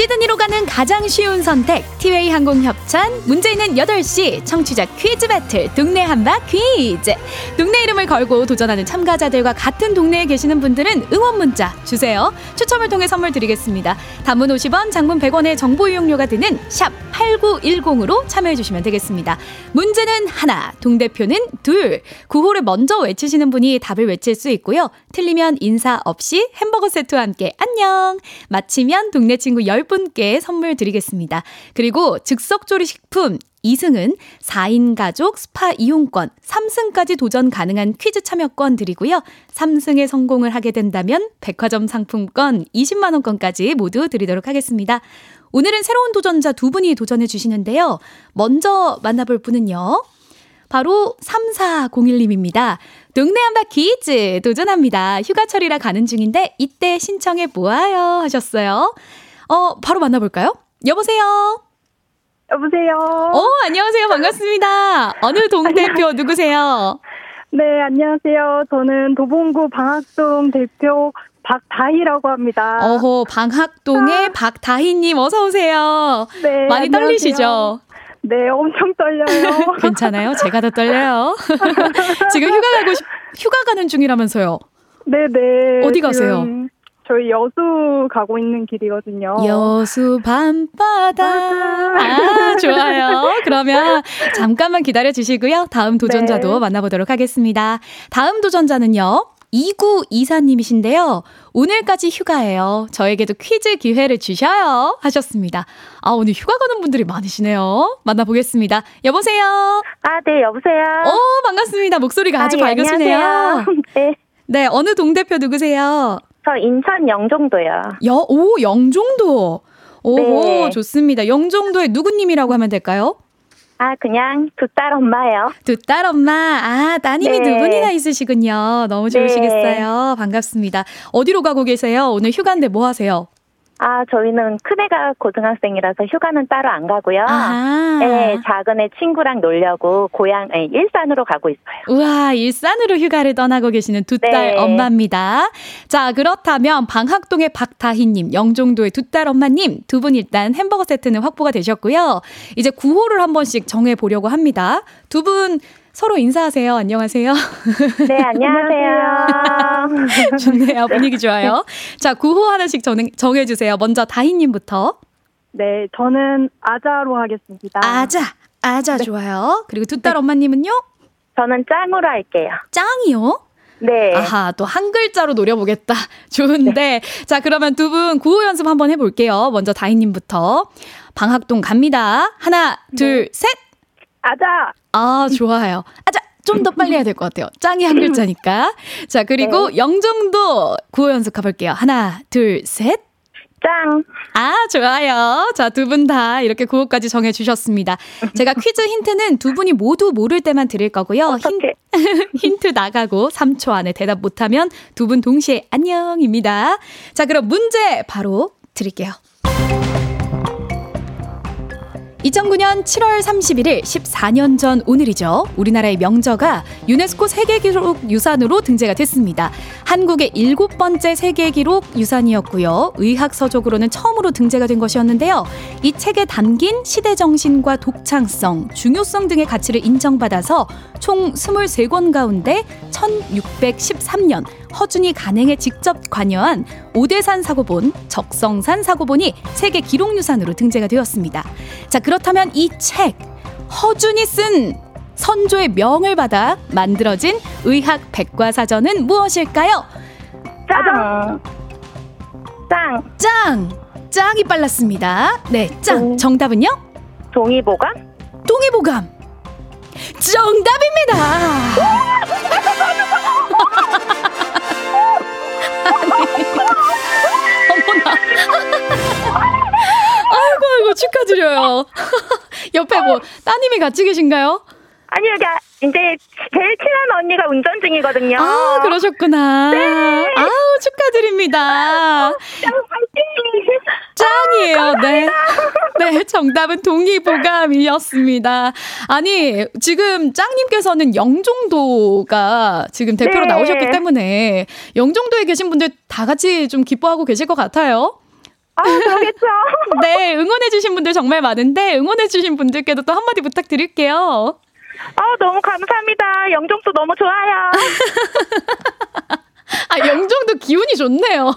시드니로 가는 가장 쉬운 선택 티웨이 항공 협찬 문제 있는 8시 청취자 퀴즈 배틀 동네 한바 퀴즈. 동네 이름을 걸고 도전하는 참가자들과 같은 동네에 계시는 분들은 응원 문자 주세요. 추첨을 통해 선물 드리겠습니다. 단문 50원 장문 100원의 정보 이용료가 드는 샵 8910으로 참여해 주시면 되겠습니다. 문제는 하나 동대표는 둘. 구호를 먼저 외치시는 분이 답을 외칠 수 있고요. 틀리면 인사 없이 햄버거 세트와 함께 안녕! 마치면 동네 친구 10 분께 선물 드리겠습니다. 그리고 즉석조리식품 2승은 4인 가족 스파 이용권, 3승까지 도전 가능한 퀴즈 참여권 드리고요. 3승에 성공을 하게 된다면 백화점 상품권 20만원권까지 모두 드리도록 하겠습니다. 오늘은 새로운 도전자 두 분이 도전해 주시는데요. 먼저 만나볼 분은요. 바로 3401님입니다. 동네 한바 퀴 즈 도전합니다. 휴가철이라 가는 중인데 이때 신청해 보아요 하셨어요. 어, 바로 만나볼까요? 여보세요? 여보세요. 어, 안녕하세요. 반갑습니다. 어느 동 대표 누구세요? 네, 안녕하세요. 저는 도봉구 방학동 대표 박다희라고 합니다. 어허, 방학동의 박다희님 어서오세요. 네, 많이 안녕하세요. 떨리시죠? 네, 엄청 떨려요. 괜찮아요? 제가 더 떨려요. 지금 휴가 가고 싶, 휴가 가는 중이라면서요. 네네. 어디 가세요? 저희 여수 가고 있는 길이거든요. 여수 밤바다. 아, 좋아요. 그러면 잠깐만 기다려 주시고요. 다음 도전자도 네. 만나보도록 하겠습니다. 다음 도전자는요. 2924님이신데요. 오늘까지 휴가예요. 저에게도 퀴즈 기회를 주셔요. 하셨습니다. 아, 오늘 휴가 가는 분들이 많으시네요. 만나보겠습니다. 여보세요? 아, 네, 여보세요. 어, 반갑습니다. 목소리가 아주 아, 예, 밝으시네요. 안녕하세요. 네, 네, 어느 동대표 누구세요? 저 인천 영종도요. 여, 오, 영종도. 오, 네. 좋습니다. 영종도의 누구님이라고 하면 될까요? 아, 그냥 두 딸 엄마요. 두 딸 엄마. 아, 따님이 네. 두 분이나 있으시군요. 너무 네. 좋으시겠어요. 반갑습니다. 어디로 가고 계세요? 오늘 휴가인데 뭐 하세요? 아, 저희는 큰애가 고등학생이라서 휴가는 따로 안 가고요. 아. 네, 작은 애 친구랑 놀려고 고향, 네, 일산으로 가고 있어요. 우와, 일산으로 휴가를 떠나고 계시는 두딸 네. 엄마입니다. 자, 그렇다면 방학동의 박다희님, 영종도의 두 딸 엄마님 두 분 일단 햄버거 세트는 확보가 되셨고요. 이제 구호를 한 번씩 정해보려고 합니다. 두 분 서로 인사하세요. 안녕하세요. 네, 안녕하세요. 좋네요. 분위기 좋아요. 자, 구호 하나씩 정, 정해주세요. 먼저 다희님부터. 네, 저는 아자로 하겠습니다. 아자, 아자 좋아요. 그리고 두딸 엄마님은요? 저는 짱으로 할게요. 짱이요? 네. 아하, 또 한 글자로 노려보겠다. 좋은데. 자, 그러면 두 분 구호 연습 한번 해볼게요. 먼저 다희님부터. 방학동 갑니다. 하나, 둘, 셋! 아자. 아, 좋아요. 아자! 좀 더 빨리 해야 될 것 같아요. 짱이 한 글자니까. 자, 그리고 영종도 구호 연습 가볼게요. 하나, 둘, 셋! 짱. 아, 좋아요. 자, 두 분 다 이렇게 구호까지 정해주셨습니다. 제가 퀴즈 힌트는 두 분이 모두 모를 때만 드릴 거고요. 힌, 어떡해. 힌 트 나가고 3초 안에 대답 못하면 두 분 동시에 안녕입니다. 자, 그럼 문제 바로 드릴게요. 2009년 7월 31일 14년 전 오늘이죠. 우리나라의 명저가 유네스코 세계기록 유산으로 등재가 됐습니다. 한국의 일곱 번째 세계기록 유산이었고요. 의학 서적으로는 처음으로 등재가 된 것이었는데요. 이 책에 담긴 시대 정신과 독창성, 중요성 등의 가치를 인정받아서 총 23권 가운데 1613년 허준이 간행에 직접 관여한 오대산 사고본, 적성산 사고본이 세계 기록유산으로 등재가 되었습니다. 자, 그렇다면 이 책, 허준이 쓴 선조의 명을 받아 만들어진 의학 백과사전은 무엇일까요? 짱. 짱. 짱! 짱이 빨랐습니다. 네, 짱. 음. 정답은요? 동의보감? 동의보감. 정답입니다. 어머나. 아이고, 아이고, 축하드려요. 옆에 뭐, 따님이 같이 계신가요? 아니요, 야, 이제 제일 친한 언니가 운전 중이거든요. 아, 그러셨구나. 아우, 축하드립니다. 짱, 화이팅! 짱이에요. 네. 네, 정답은 동의보감이었습니다. 아니, 지금 짱님께서는 영종도가 지금 대표로 네. 나오셨기 때문에 영종도에 계신 분들 다 같이 좀 기뻐하고 계실 것 같아요. 아, 그러겠죠. 네, 응원해주신 분들 정말 많은데 응원해주신 분들께도 또 한마디 부탁드릴게요. 아, 너무 감사합니다. 영종도 너무 좋아요. 아, 영종도 기운이 좋네요.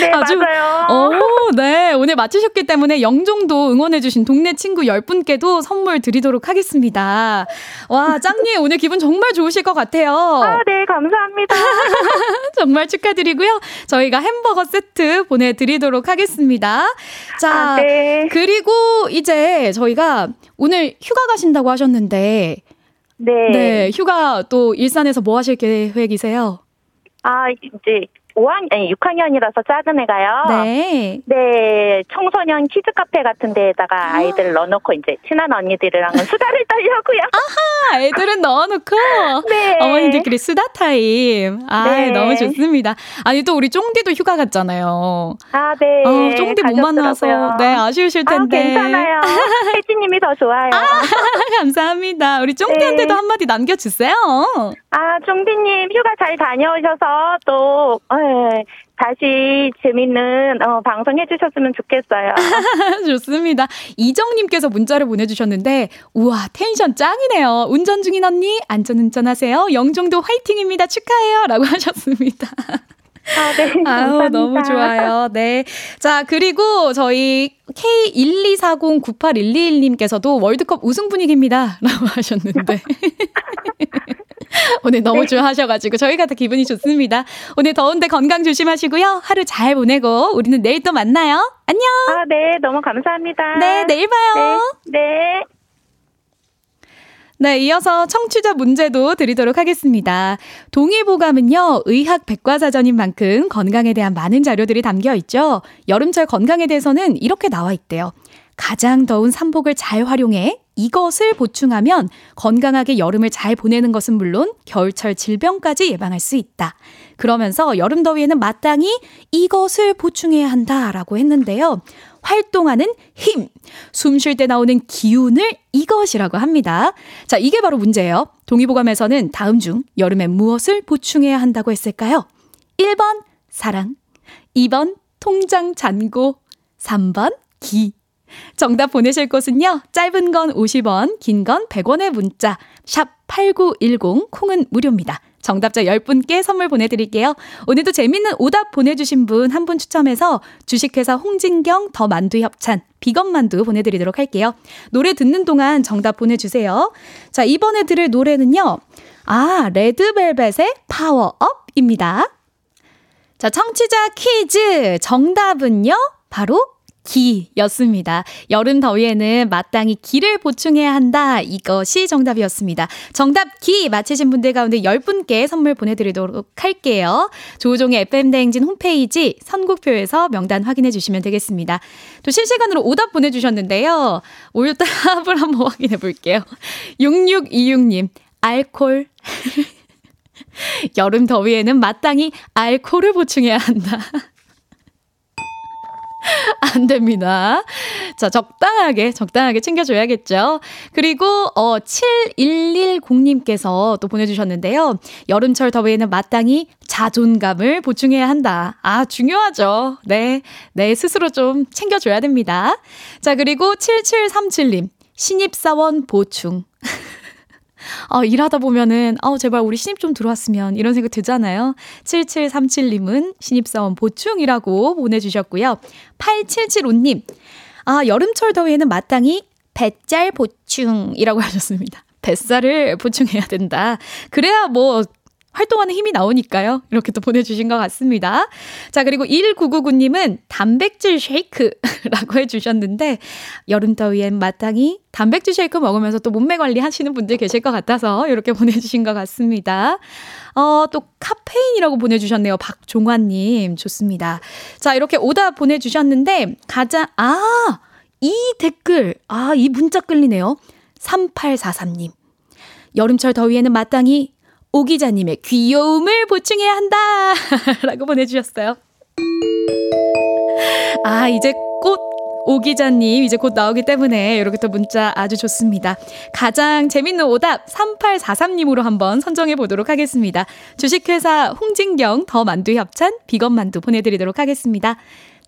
네, 맞아요. 오, 네. 오늘 마치셨기 때문에 영종도 응원해주신 동네 친구 10분께도 선물 드리도록 하겠습니다. 와, 짱님, 오늘 기분 정말 좋으실 것 같아요. 아, 네, 감사합니다. 정말 축하드리고요. 저희가 햄버거 세트 보내드리도록 하겠습니다. 자, 아, 네. 그리고 이제 저희가 오늘 휴가 가신다고 하셨는데, 네. 네, 휴가 또 일산에서 뭐 하실 계획이세요? 아, 이제 5학년, 아니, 6학년이라서 작은 애가요. 네. 네, 청소년 키즈 카페 같은 데에다가 아이들 넣어놓고 이제 친한 언니들이랑은 수다를 떨려고요. 아, 애들은 넣어놓고 네. 어머니들끼리 수다 타임. 아, 네. 너무 좋습니다. 아니 또 우리 쫑디도 휴가 갔잖아요. 아, 네. 아, 쫑디 못 만나서 가셨더라고요. 네 아쉬우실 아, 텐데. 괜찮아요. 혜지님이 더 좋아요. 감사합니다. 우리 쫑디한테도 네. 한마디 남겨주세요. 아, 쫑디님 휴가 잘 다녀오셔서 또, 예, 다시 재밌는, 어, 방송 해주셨으면 좋겠어요. 좋습니다. 이정님께서 문자를 보내주셨는데, 우와, 텐션 짱이네요. 운전 중인 언니, 안전운전 하세요. 영종도 화이팅입니다. 축하해요. 라고 하셨습니다. 아, 네. 아우, 감사합니다. 너무 좋아요. 네. 자, 그리고 저희 K124098121님께서도 월드컵 우승 분위기입니다. 라고 하셨는데. 오늘 너무 좋아하셔가지고 저희가 다 기분이 좋습니다. 오늘 더운데 건강 조심하시고요. 하루 잘 보내고 우리는 내일 또 만나요. 안녕. 아, 네. 너무 감사합니다. 네, 내일 봐요. 네. 네. 네, 이어서 청취자 문제도 드리도록 하겠습니다. 동의보감은요, 의학 백과사전인 만큼 건강에 대한 많은 자료들이 담겨 있죠. 여름철 건강에 대해서는 이렇게 나와 있대요. 가장 더운 삼복을 잘 활용해 이것을 보충하면 건강하게 여름을 잘 보내는 것은 물론 겨울철 질병까지 예방할 수 있다. 그러면서 여름 더위에는 마땅히 이것을 보충해야 한다라고 했는데요. 활동하는 힘, 숨 쉴 때 나오는 기운을 이것이라고 합니다. 자, 이게 바로 문제예요. 동의보감에서는 다음 중 여름에 무엇을 보충해야 한다고 했을까요? 1번 사랑, 2번 통장 잔고, 3번 기. 정답 보내실 곳은요. 짧은 건 50원, 긴 건 100원의 문자 샵 8910 콩은 무료입니다. 정답자 10분께 선물 보내드릴게요. 오늘도 재밌는 오답 보내주신 분 한 분 추첨해서 주식회사 홍진경 더 만두 협찬 비건 만두 보내드리도록 할게요. 노래 듣는 동안 정답 보내주세요. 자, 이번에 들을 노래는요. 아, 레드벨벳의 파워업입니다. 자, 청취자 퀴즈 정답은요? 바로 기였습니다. 여름 더위에는 마땅히 기를 보충해야 한다. 이것이 정답이었습니다. 정답 기 맞히신 분들 가운데 10분께 선물 보내드리도록 할게요. 조우종의 FM대행진 홈페이지 선곡표에서 명단 확인해 주시면 되겠습니다. 또 실시간으로 오답 보내주셨는데요. 오답을 한번 확인해 볼게요. 6626님, 알콜. 여름 더위에는 마땅히 알코올을 보충해야 한다. 안 됩니다. 자, 적당하게, 적당하게 챙겨줘야겠죠. 그리고, 어, 7110님께서 또 보내주셨는데요. 여름철 더위에는 마땅히 자존감을 보충해야 한다. 아, 중요하죠. 네. 네, 스스로 좀 챙겨줘야 됩니다. 자, 그리고 7737님. 신입사원 보충. 어, 일하다 보면은, 어, 제발 우리 신입 좀 들어왔으면, 이런 생각 들잖아요. 7737님은 신입사원 보충이라고 보내주셨고요. 8775님, 아, 여름철 더위에는 마땅히 뱃살 보충이라고 하셨습니다. 뱃살을 보충해야 된다. 그래야 뭐, 활동하는 힘이 나오니까요. 이렇게 또 보내주신 것 같습니다. 자, 그리고 1999님은 단백질 쉐이크라고 해주셨는데, 여름 더위엔 마땅히 단백질 쉐이크 먹으면서 또 몸매 관리 하시는 분들 계실 것 같아서 이렇게 보내주신 것 같습니다. 어, 또 카페인이라고 보내주셨네요. 박종환님. 좋습니다. 자, 이렇게 오답 보내주셨는데, 가장, 아, 이 댓글, 아, 이 문자 끌리네요. 3843님. 여름철 더위에는 마땅히 오 기자님의 귀여움을 보충해야 한다! 라고 보내주셨어요. 아, 이제 꽃, 오 기자님 이제 곧 나오기 때문에 이렇게 또 문자 아주 좋습니다. 가장 재밌는 오답 3843님으로 한번 선정해 보도록 하겠습니다. 주식회사 홍진경 더 만두 협찬 비건 만두 보내드리도록 하겠습니다.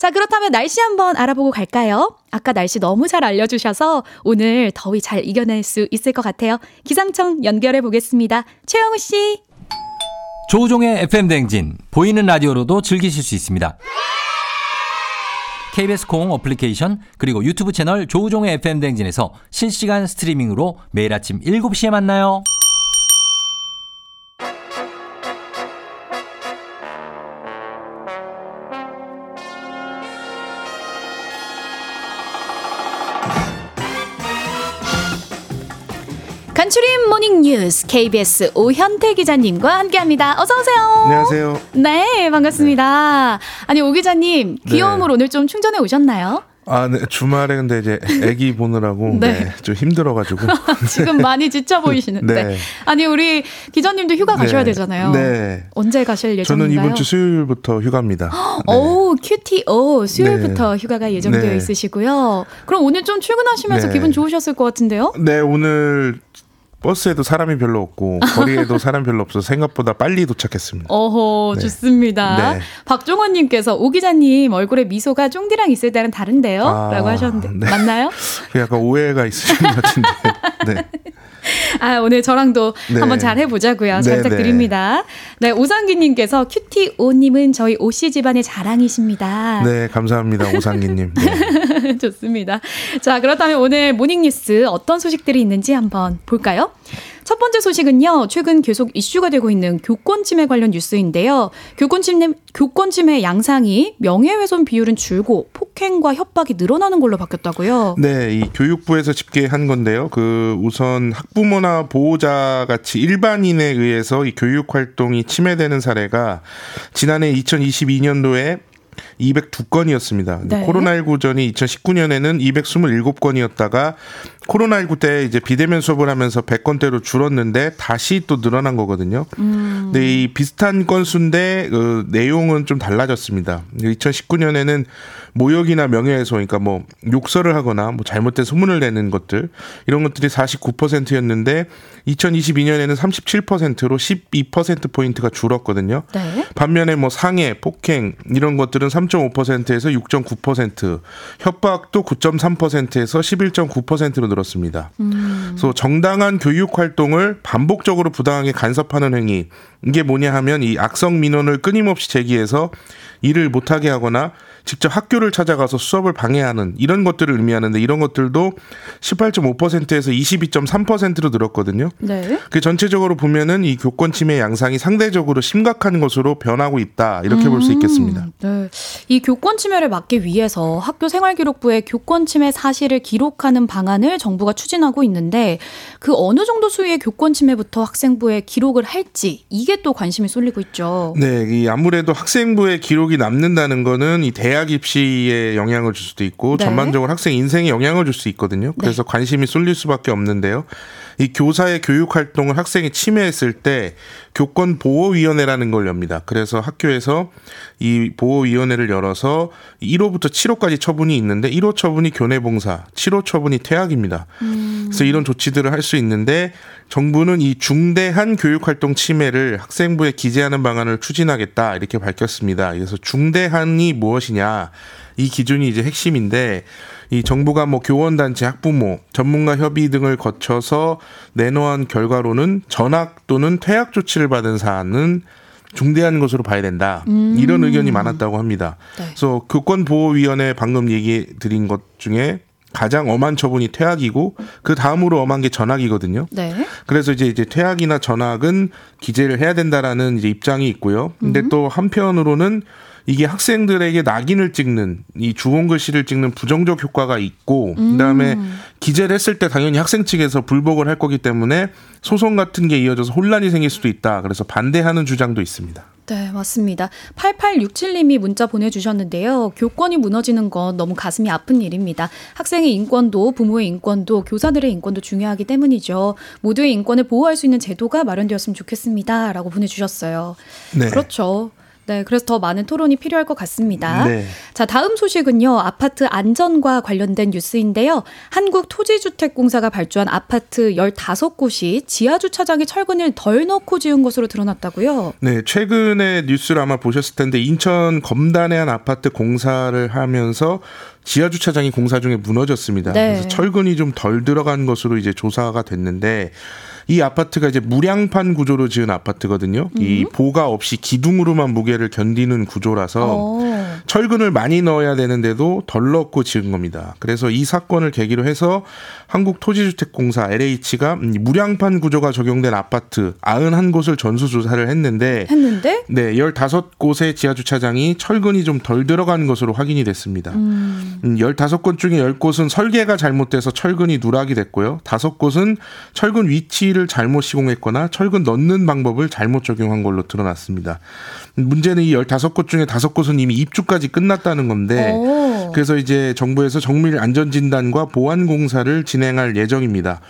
자, 그렇다면 날씨 한번 알아보고 갈까요? 아까 날씨 너무 잘 알려주셔서 오늘 더위 잘 이겨낼 수 있을 것 같아요. 기상청 연결해 보겠습니다. 최영우 씨. 조우종의 FM 댕진 보이는 라디오로도 즐기실 수 있습니다. KBS 콩 어플리케이션 그리고 유튜브 채널 조우종의 FM 댕진에서 실시간 스트리밍으로 매일 아침 7시에 만나요. 간추린 morning 뉴스 KBS 오현태 기자님과 함께합니다. 어서 오세요. 안녕하세요. 네, 반갑습니다. 아니 오 기자님 귀여움을 네. 오늘 좀 충전해 오셨나요? 아, 네. 주말에 근데 이제 아기 보느라고 네. 네, 좀 힘들어가지고. 지금 많이 지쳐 보이시는데. 네. 아니 우리 기자님도 휴가 가셔야 네. 되잖아요. 네. 언제 가실 예정인가요? 저는 이번 주 수요일부터 휴가입니다. 네. 오, QTO 수요일부터 휴가가 예정되어 네. 있으시고요. 그럼 오늘 좀 출근하시면서 네. 기분 좋으셨을 것 같은데요? 네, 오늘 버스에도 사람이 별로 없고 거리에도 사람 별로 없어서 생각보다 빨리 도착했습니다. 어허, 네. 좋습니다. 네. 박종원님께서 오 기자님 얼굴에 미소가 쫑디랑 있을 때는 다른데요? 아, 라고 하셨는데 네. 맞나요? 약간 오해가 있으신 것 같은데. 네. 아, 오늘 저랑도 네. 한번 잘 해보자고요. 잘 네, 부탁드립니다. 네, 오상기님께서 큐티 오님은 저희 오씨 집안의 자랑이십니다. 네, 감사합니다. 오상기님. 네. 좋습니다. 자, 그렇다면 오늘 모닝뉴스 어떤 소식들이 있는지 한번 볼까요? 첫 번째 소식은요, 최근 계속 이슈가 되고 있는 교권 침해 관련 뉴스인데요. 교권 침해, 교권 침해 양상이 명예훼손 비율은 줄고 폭행과 협박이 늘어나는 걸로 바뀌었다고요. 네, 이 교육부에서 집계한 건데요. 그 우선 학부모나 보호자 같이 일반인에 의해서 이 교육 활동이 침해되는 사례가 지난해 2022년도에 202건이었습니다. 네. 코로나19 전이 2019년에는 227건이었다가 코로나19 때 이제 비대면 수업을 하면서 100건대로 줄었는데 다시 또 늘어난 거거든요. 근데 이 비슷한 건수인데 그 내용은 좀 달라졌습니다. 2019년에는 모욕이나 명예훼손, 그러니까 뭐 욕설을 하거나 뭐 잘못된 소문을 내는 것들 이런 것들이 49%였는데 2022년에는 37%로 12% 포인트가 줄었거든요. 네. 반면에 뭐 상해, 폭행 이런 것들은 3.5%에서 6.9%, 협박도 9.3%에서 11.9%로 늘었습니다. 그래서 정당한 교육 활동을 반복적으로 부당하게 간섭하는 행위, 이게 뭐냐 하면 이 악성 민원을 끊임없이 제기해서 일을 못하게 하거나 직접 학교를 찾아가서 수업을 방해하는 이런 것들을 의미하는데 이런 것들도 18.5%에서 22.3%로 늘었거든요. 네. 그 전체적으로 보면은 이 교권 침해 양상이 상대적으로 심각한 것으로 변하고 있다 이렇게 볼수 있겠습니다. 네. 이 교권 침해를 막기 위해서 학교 생활기록부에 교권 침해 사실을 기록하는 방안을 정부가 추진하고 있는데 그 어느 정도 수위의 교권 침해부터 학생부에 기록을 할지 이게 또 관심이 쏠리고 있죠. 네, 이 아무래도 학생부에 기록 이 남는다는 거는 이 대학 입시에 영향을 줄 수도 있고 네. 전반적으로 학생 인생에 영향을 줄 수 있거든요. 그래서 관심이 쏠릴 수밖에 없는데요. 이 교사의 교육 활동을 학생이 침해했을 때 교권 보호위원회라는 걸 엽니다. 그래서 학교에서 이 보호위원회를 열어서 1호부터 7호까지 처분이 있는데 1호 처분이 교내봉사, 7호 처분이 퇴학입니다. 그래서 이런 조치들을 할 수 있는데 정부는 이 중대한 교육 활동 침해를 학생부에 기재하는 방안을 추진하겠다 이렇게 밝혔습니다. 그래서 중대한이 무엇이냐 이 기준이 이제 핵심인데 이 정부가 뭐 교원단체, 학부모, 전문가 협의 등을 거쳐서 내놓은 결과로는 전학 또는 퇴학 조치를 받은 사안은 중대한 것으로 봐야 된다. 이런 의견이 많았다고 합니다. 네. 그래서 교권보호위원회 방금 얘기 드린 것 중에 가장 엄한 처분이 퇴학이고 그 다음으로 엄한 게 전학이거든요. 네. 그래서 이제 이제 퇴학이나 전학은 기재를 해야 된다라는 이제 입장이 있고요. 근데 또 한편으로는 이게 학생들에게 낙인을 찍는 이 주홍 글씨를 찍는 부정적 효과가 있고 그다음에 기재를 했을 때 당연히 학생 측에서 불복을 할 거기 때문에 소송 같은 게 이어져서 혼란이 생길 수도 있다. 그래서 반대하는 주장도 있습니다. 네, 맞습니다. 8867님이 문자 보내주셨는데요. 교권이 무너지는 건 너무 가슴이 아픈 일입니다. 학생의 인권도 부모의 인권도 교사들의 인권도 중요하기 때문이죠. 모두의 인권을 보호할 수 있는 제도가 마련되었으면 좋겠습니다. 라고 보내주셨어요. 네. 그렇죠. 네, 그래서 더 많은 토론이 필요할 것 같습니다. 네. 자, 다음 소식은요. 아파트 안전과 관련된 뉴스인데요. 한국토지주택공사가 발주한 아파트 15곳이 지하주차장에 철근을 덜 넣고 지은 것으로 드러났다고요? 네, 최근에 뉴스를 아마 보셨을 텐데 인천 검단의 한 아파트 공사를 하면서 지하 주차장이 공사 중에 무너졌습니다. 네. 그래서 철근이 좀 덜 들어간 것으로 이제 조사가 됐는데 이 아파트가 이제 무량판 구조로 지은 아파트거든요. 이 보가 없이 기둥으로만 무게를 견디는 구조라서 어. 철근을 많이 넣어야 되는데도 덜 넣고 지은 겁니다. 그래서 이 사건을 계기로 해서 한국토지주택공사 LH가 무량판 구조가 적용된 아파트 91곳을 전수조사를 했는데 했는데 네, 15곳의 지하주차장이 철근이 좀 덜 들어간 것으로 확인이 됐습니다. 음, 15곳 중에 10곳은 설계가 잘못돼서 철근이 누락이 됐고요. 5곳은 철근 위치를 잘못 시공했거나 철근 넣는 방법을 잘못 적용한 걸로 드러났습니다. 문제는 이 15곳 중에 5곳은 이미 입주까지 끝났다는 건데 오. 그래서 이제 정부에서 정밀 안전 진단과 보안 공사를 진행할 예정입니다.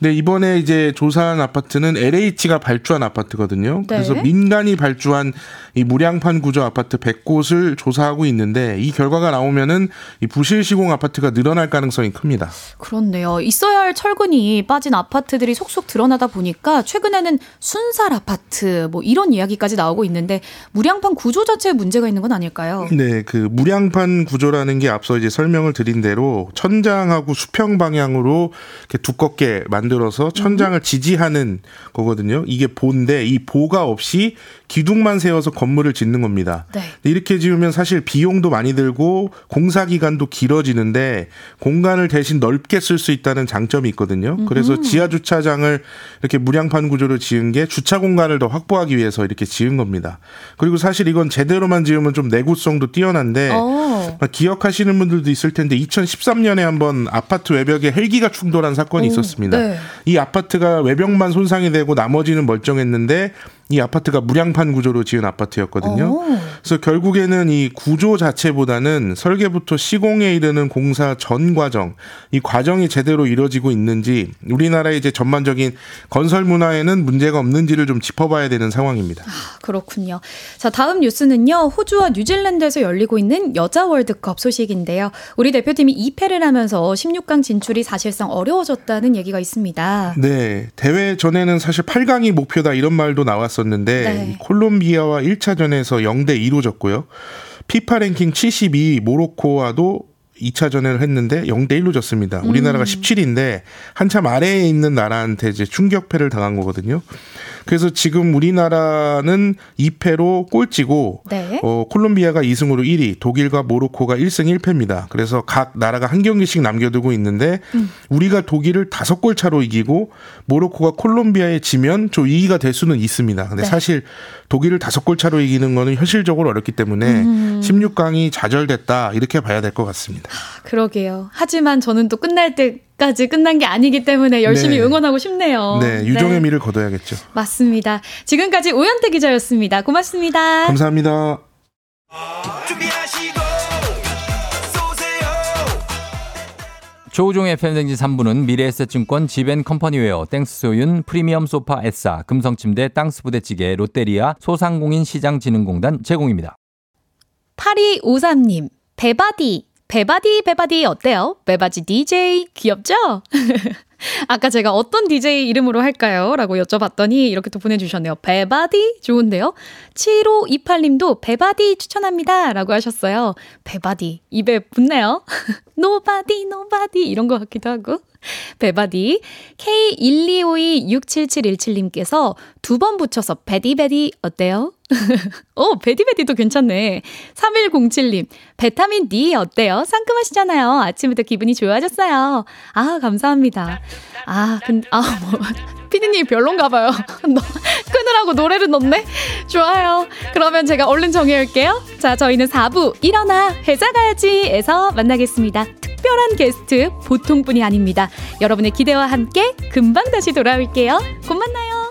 네, 이번에 이제 조사한 아파트는 LH가 발주한 아파트거든요. 네. 그래서 민간이 발주한 이 무량판 구조 아파트 100곳을 조사하고 있는데 이 결과가 나오면은 이 부실 시공 아파트가 늘어날 가능성이 큽니다. 그렇네요. 있어야 할 철근이 빠진 아파트들이 속속 드러나다 보니까 최근에는 순살 아파트 뭐 이런 이야기까지 나오고 있는데 무량판 구조 자체에 문제가 있는 건 아닐까요? 네, 그 무량판 구조라는 게 앞서 이제 설명을 드린 대로 천장하고 수평 방향으로 이렇게 두껍게 만 들어서 천장을 지지하는 거거든요. 이게 보인데 이 보가 없이 기둥만 세워서 건물을 짓는 겁니다. 네. 이렇게 지으면 사실 비용도 많이 들고 공사 기간도 길어지는데 공간을 대신 넓게 쓸 수 있다는 장점이 있거든요. 그래서 지하 주차장을 이렇게 무량판 구조로 지은 게 주차 공간을 더 확보하기 위해서 이렇게 지은 겁니다. 그리고 사실 이건 제대로만 지으면 좀 내구성도 뛰어난데 어. 기억하시는 분들도 있을 텐데 2013년에 한번 아파트 외벽에 헬기가 충돌한 사건이 오, 있었습니다. 네. 이 아파트가 외벽만 손상이 되고 나머지는 멀쩡했는데 이 아파트가 무량판 구조로 지은 아파트였거든요. 어. 그래서 결국에는 이 구조 자체보다는 설계부터 시공에 이르는 공사 전 과정, 이 과정이 제대로 이루어지고 있는지 우리나라의 이제 전반적인 건설 문화에는 문제가 없는지를 좀 짚어봐야 되는 상황입니다. 그렇군요. 자, 다음 뉴스는요. 호주와 뉴질랜드에서 열리고 있는 여자 월드컵 소식인데요. 우리 대표팀이 2패를 하면서 16강 진출이 사실상 어려워졌다는 얘기가 있습니다. 네, 대회 전에는 사실 8강이 목표다 이런 말도 나왔 었는데 네. 이 콜롬비아와 1차전에서 0대 2로 졌고요. 피파 랭킹 72 모로코와도 2차전을 했는데 0대 1로 졌습니다. 우리나라가 17위인데 한참 아래에 있는 나라한테 이제 충격패를 당한 거거든요. 그래서 지금 우리나라는 2패로 꼴찌고 네. 어, 콜롬비아가 2승으로 1위, 독일과 모로코가 1승 1패입니다. 그래서 각 나라가 한 경기씩 남겨두고 있는데 우리가 독일을 다섯 골 차로 이기고 모로코가 콜롬비아에 지면 저 2위가 될 수는 있습니다. 근데 네. 사실 독일을 다섯 골 차로 이기는 거는 현실적으로 어렵기 때문에 16강이 좌절됐다 이렇게 봐야 될 것 같습니다. 그러게요. 하지만 저는 또 끝날 때 까지 끝난 게 아니기 때문에 열심히 네. 응원하고 싶네요. 네, 유종의 미를 거둬야겠죠. 맞습니다. 지금까지 오현태 기자였습니다. 고맙습니다. 감사합니다. 조우종의 팬생진 3부는 미래에셋증권 지벤컴퍼니웨어 땡스소윤 프리미엄 소파 에싸 금성침대 땅스부대찌개 롯데리아 소상공인 시장진흥공단 제공입니다. 8253님, 배바디. 배바디, 배바디 어때요? 배바지 DJ. 귀엽죠? 아까 제가 어떤 DJ 이름으로 할까요? 라고 여쭤봤더니 이렇게 또 보내주셨네요. 배바디? 좋은데요? 7528님도 배바디 추천합니다. 라고 하셨어요. 배바디. 입에 붙네요. nobody, nobody. 이런 것 같기도 하고. 배바디. K125267717님께서 두 번 붙여서 베디베디 어때요? 오, 베디베디도 괜찮네. 3107님, 베타민 D 어때요? 상큼하시잖아요. 아침부터 기분이 좋아졌어요. 아, 감사합니다. 아, 근데, 아, 뭐, 피디님 별론가 봐요. 너, 끊으라고 노래를 넣네? 좋아요. 그러면 제가 얼른 정해올게요. 자, 저희는 4부, 일어나, 회사 가야지 에서 만나겠습니다. 특별한 게스트, 보통 분이 아닙니다. 여러분의 기대와 함께 금방 다시 돌아올게요. 곧 만나요.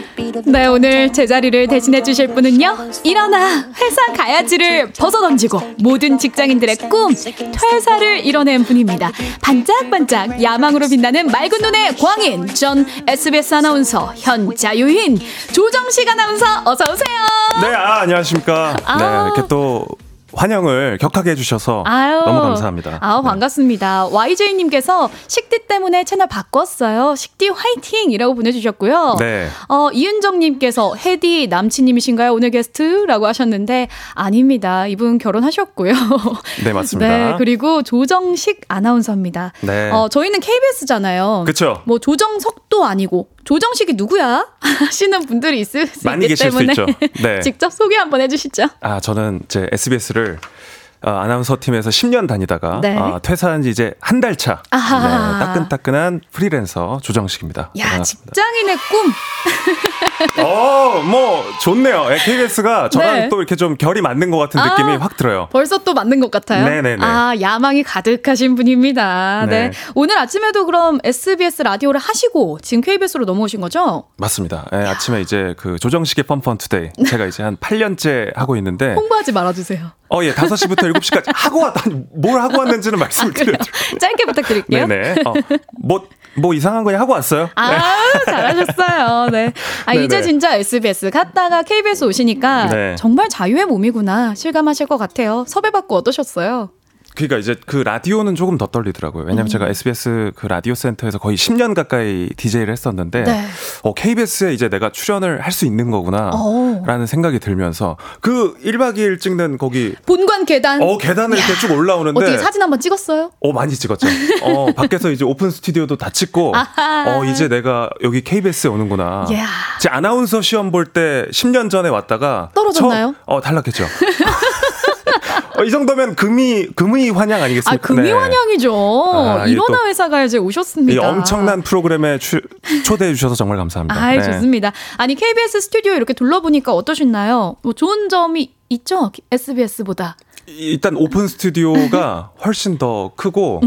네, 오늘 제자리를 대신해 주실 분은요. 일어나 회사 가야지를 벗어던지고 모든 직장인들의 꿈 퇴사를 이뤄낸 분입니다. 반짝반짝 야망으로 빛나는 맑은 눈의 광인 전 SBS 아나운서 현 자유인 조정식 아나운서 어서 오세요. 네, 아, 안녕하십니까. 아. 네, 이렇게 또 환영을 격하게 해주셔서 아유. 너무 감사합니다. 아우, 네. 반갑습니다. YJ님께서 식디 때문에 채널 바꿨어요. 식디 화이팅! 이라고 보내주셨고요. 네. 어, 이은정님께서 헤디 남친님이신가요? 오늘 게스트? 라고 하셨는데, 아닙니다. 이분 결혼하셨고요. 네, 맞습니다. 네, 그리고 조정식 아나운서입니다. 네. 어, 저희는 KBS잖아요. 그쵸. 뭐 조정석도 아니고, 조정식이 누구야? 하시는 분들이 있을 수 많이 있기 계실 수 때문에 있죠. 네. 직접 소개 한번 해주시죠. 아, 저는 이제 SBS를 어, 아나운서 팀에서 10년 다니다가 네. 어, 퇴사한 지 이제 한 달 차. 네, 따끈따끈한 프리랜서 조정식입니다. 야, 반갑습니다. 직장인의 꿈. 어, 뭐 좋네요. KBS가 저랑 네. 또 이렇게 좀 결이 맞는 것 같은 아. 느낌이 확 들어요. 벌써 또 맞는 것 같아요. 네네네. 아, 야망이 가득하신 분입니다. 네. 네. 오늘 아침에도 그럼 SBS 라디오를 하시고 지금 KBS로 넘어오신 거죠? 맞습니다. 예, 아침에 이제 그 조정식의 FunFun Today 제가 이제 한 8년째 하고 있는데 홍보하지 말아주세요. 어, 예, 5시부터 7시까지 하고 왔다. 뭘 하고 왔는지는 말씀을 드려야죠. 짧게 부탁드릴게요. 네네. 어, 뭐, 뭐 이상한 거 하고 왔어요. 아, 잘하셨어요. 네. 아, 네네. 이제 진짜 SBS 갔다가 KBS 오시니까 네. 정말 자유의 몸이구나 실감하실 것 같아요. 섭외받고 어떠셨어요? 그러니까 이제 그 라디오는 조금 더 떨리더라고요. 왜냐면 음. 제가 SBS 그 라디오 센터에서 거의 10년 가까이 DJ를 했었는데 네. 어, KBS에 이제 내가 출연을 할 수 있는 거구나. 어. 라는 생각이 들면서 그 1박 2일 찍는 거기 본관 계단. 어, 계단을 이렇게 쭉 올라오는데 어떻게 사진 한번 찍었어요? 어, 많이 찍었죠. 어, 밖에서 이제 오픈 스튜디오도 다 찍고, 아하. 어, 이제 내가 여기 KBS에 오는구나. 이야. 제 아나운서 시험 볼 때 10년 전에 왔다가. 떨어졌나요? 처음- 어, 탈락했죠. 어, 이 정도면 금이 금의 환영 아, 아니겠습니까? 금이 네. 환영이죠. 아, 일어나 또 회사가 이제 이 오셨습니다. 엄청난 프로그램에 추- 초대해 주셔서 정말 감사합니다. 아, 네. 좋습니다. 아니 KBS 스튜디오 이렇게 둘러보니까 어떠셨나요? 뭐 좋은 점이 있죠? SBS보다. 일단 오픈 스튜디오가 훨씬 더 크고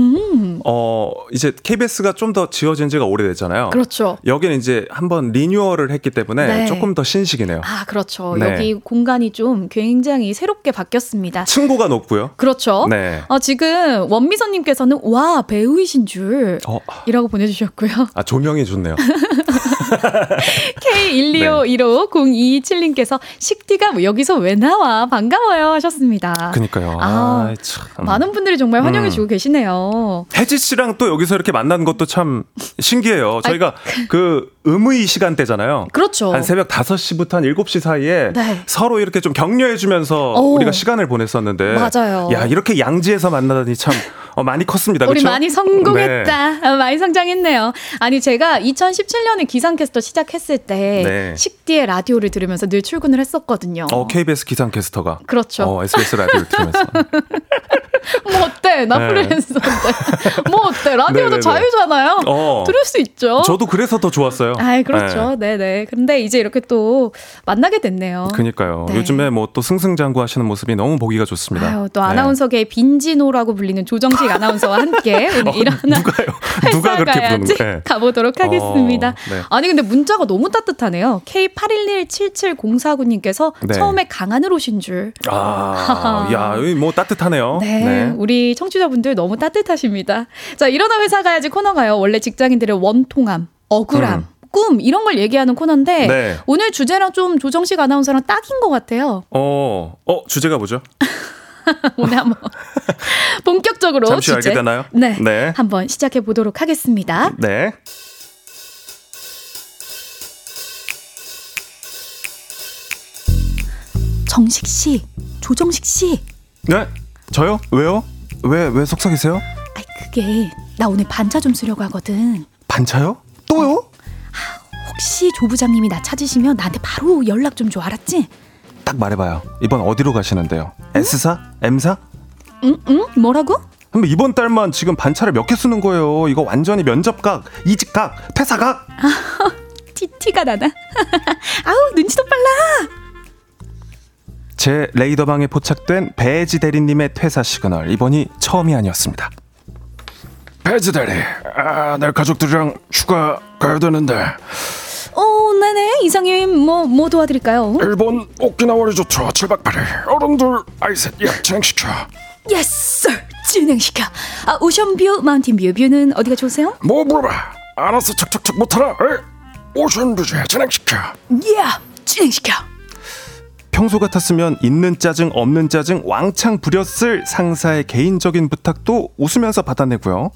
음. 어 이제 KBS가 좀 더 지어진 지가 오래됐잖아요. 그렇죠. 여기는 이제 한번 리뉴얼을 했기 때문에 네. 조금 더 신식이네요. 아, 그렇죠. 네. 여기 공간이 좀 굉장히 새롭게 바뀌었습니다. 층고가 높고요. 그렇죠. 네. 어, 지금 원미선님께서는 와 배우이신 줄 어, 이라고 보내주셨고요. 아 조명이 좋네요. K125150227님께서 식디가 뭐 여기서 왜 나와 반가워요 하셨습니다. 그니까요. 아, 아, 참. 많은 분들이 정말 환영해 음. 주고 계시네요. 혜지 씨랑 또 여기서 이렇게 만난 것도 참 신기해요. 저희가 그 의무의 시간대잖아요. 그렇죠. 한 새벽 5시부터 한 7시 사이에 네. 서로 이렇게 좀 격려해 주면서 오. 우리가 시간을 보냈었는데 맞아요. 야, 이렇게 양지에서 만나다니 참 어, 많이 컸습니다. 우리? 많이 성공했다. 아, 많이 성장했네요. 아니 제가 2017년에 기상캐스터 시작했을 때 네. 식디의 라디오를 들으면서 늘 출근을 했었거든요. 어, KBS 기상캐스터가 그렇죠. 어, SBS 라디오를 들으면서 뭐 나 네. 프리랜서인데. 뭐 어때? 라디오도 네네네. 자유잖아요. 어. 들을 수 있죠. 저도 그래서 더 좋았어요. 아, 그렇죠. 네, 네. 근데 이제 이렇게 또 만나게 됐네요. 그니까요. 네. 요즘에 뭐 또 승승장구 하시는 모습이 너무 보기가 좋습니다. 아유, 또 네. 아나운서계의 빈지노라고 불리는 조정식 아나운서와 함께 오늘 어, 일어나 누가요? 누가 그렇게 부르는 거예요? 가보도록 하겠습니다. 어, 네. 아니 근데 문자가 너무 따뜻하네요. K81177049님께서 네. 처음에 강한을 오신 줄. 아, 야, 뭐 따뜻하네요. 네, 우리 청 취자분들 너무 따뜻하십니다. 자, 일어나 회사 가야지 코너가요. 원래 직장인들의 원통함, 억울함, 음. 꿈 이런 걸 얘기하는 코너인데 네. 오늘 주제랑 좀 조정식 아나운서랑 딱인 것 같아요. 어, 어, 주제가 뭐죠? 오늘 한번 본격적으로 잠시 주제 알게 되나요? 네, 네. 한번 시작해 보도록 하겠습니다. 네. 정식 씨, 조정식 씨, 네? 저요? 왜요? 왜, 왜 속삭이세요? 아이 그게 나 오늘 반차 좀 쓰려고 하거든. 반차요? 또요? 혹시 조 부장님이 나 찾으시면 나한테 바로 연락 좀 줘, 알았지? 딱 말해봐요. 이번 어디로 가시는데요? S사? M사? 응, 응, 뭐라고? 근데 이번 달만 지금 반차를 몇 개 쓰는 거예요? 이거 완전히 면접각, 이직각, 퇴사각. 티 티가 나나? 아우 눈치도 빨라. 제 레이더망에 포착된 배지 대리님의 퇴사 시그널. 이번이 처음이 아니었습니다. 배지 대리, 아, 내 가족들이랑 휴가 가야 되는데. 어, 네네. 이사님 뭐 뭐 도와드릴까요? 일본 오키나와 리조트 7박 8일. 어른 둘 아이 셋 예 진행시켜. Yes, 진행시켜. 아 ocean view, mountain view, view는 어디가 좋으세요? 뭐 물어봐. 알아서 척척척 못하나? 에이, ocean view제 진행시켜. 예, 진행시켜. 평소 같았으면 있는 짜증 없는 짜증 왕창 부렸을 상사의 개인적인 부탁도 웃으면서 받아내고요.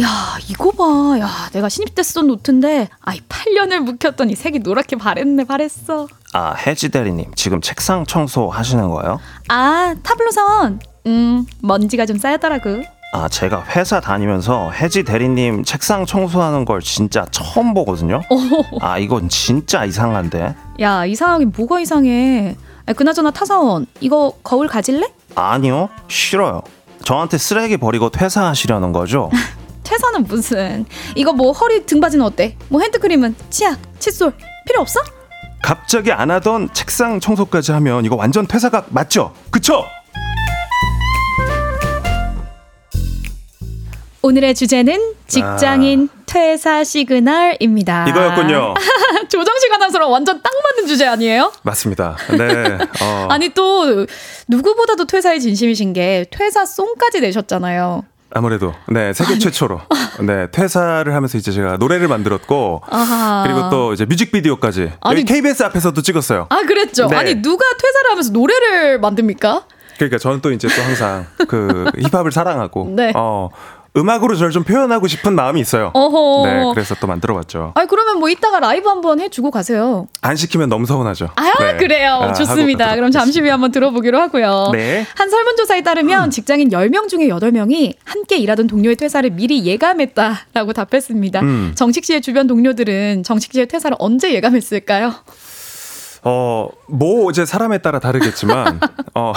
야 이거 봐, 야 내가 신입 때 쓰던 노트인데 아이 8년을 묵혔더니 색이 노랗게 바랬네 바랬어. 아, 해지 대리님, 지금 책상 청소 하시는 거예요? 아 타블로선, 음 먼지가 좀 쌓였더라고. 아, 제가 회사 다니면서 해지 대리님 책상 청소하는 걸 진짜 처음 보거든요? 아, 이건 진짜 이상한데? 야 이상하게 뭐가 이상해? 아, 그나저나 타사원 이거 거울 가질래? 아니요, 싫어요. 저한테 쓰레기 버리고 퇴사하시려는 거죠? 퇴사는 무슨? 이거 뭐 허리 등받이는 어때? 뭐 핸드크림은 치약, 칫솔 필요 없어? 갑자기 안 하던 책상 청소까지 하면 이거 완전 퇴사각 맞죠? 그쵸? 오늘의 주제는 직장인 퇴사 시그널입니다. 아. 이거였군요. 조정식 아나운서랑 완전 딱 맞는 주제 아니에요? 맞습니다. 네. 어. 아니 또 누구보다도 퇴사에 진심이신 게 퇴사 송까지 내셨잖아요. 아무래도 네 세계 최초로 네 퇴사를 하면서 이제 제가 노래를 만들었고 아하. 그리고 또 이제 뮤직비디오까지 아니, KBS 앞에서도 찍었어요. 아 그랬죠. 네. 아니 누가 퇴사를 하면서 노래를 만듭니까? 그러니까 저는 또 이제 또 항상 그 힙합을 사랑하고 네. 어 음악으로 저를 좀 표현하고 싶은 마음이 있어요. 어허. 네, 그래서 또 만들어봤죠. 아니 그러면 뭐 이따가 라이브 한번 해주고 가세요. 안 시키면 너무 서운하죠. 아 네. 그래요. 아, 좋습니다. 그럼 잠시 후에 한번 들어보기로 하고요. 네. 한 설문조사에 따르면 직장인 10명 중에 8명이 함께 일하던 동료의 퇴사를 미리 예감했다라고 답했습니다. 음. 정식 씨의 주변 동료들은 정식 씨의 퇴사를 언제 예감했을까요? 어, 뭐 이제 사람에 따라 다르겠지만 어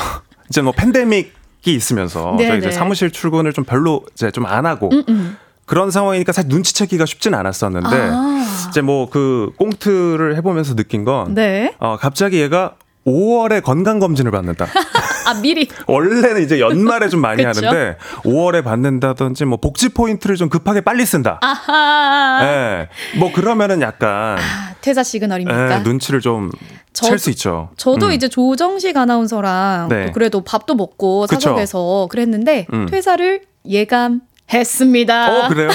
이제 뭐 팬데믹이 있으면서 네, 저희 이제 네. 사무실 출근을 좀 별로 이제 좀 안 하고 음, 음. 그런 상황이니까 사실 눈치채기가 쉽진 않았었는데 아. 이제 뭐 그 꽁트를 해보면서 느낀 건 네. 어, 갑자기 얘가 5월에 건강 검진을 받는다. 아, 미리. 원래는 이제 연말에 좀 많이? 하는데 5월에 받는다든지 뭐 복지 포인트를 좀 급하게 빨리 쓴다. 아하. 예. 뭐 그러면은 약간 퇴사 시그널입니까? 예, 눈치를 좀 저- 챌수 있죠. 저도 음. 이제 조정식 아나운서랑 네. 또 그래도 밥도 먹고. 사석에서 그랬는데 음. 퇴사를 예감 했습니다. 어 그래요?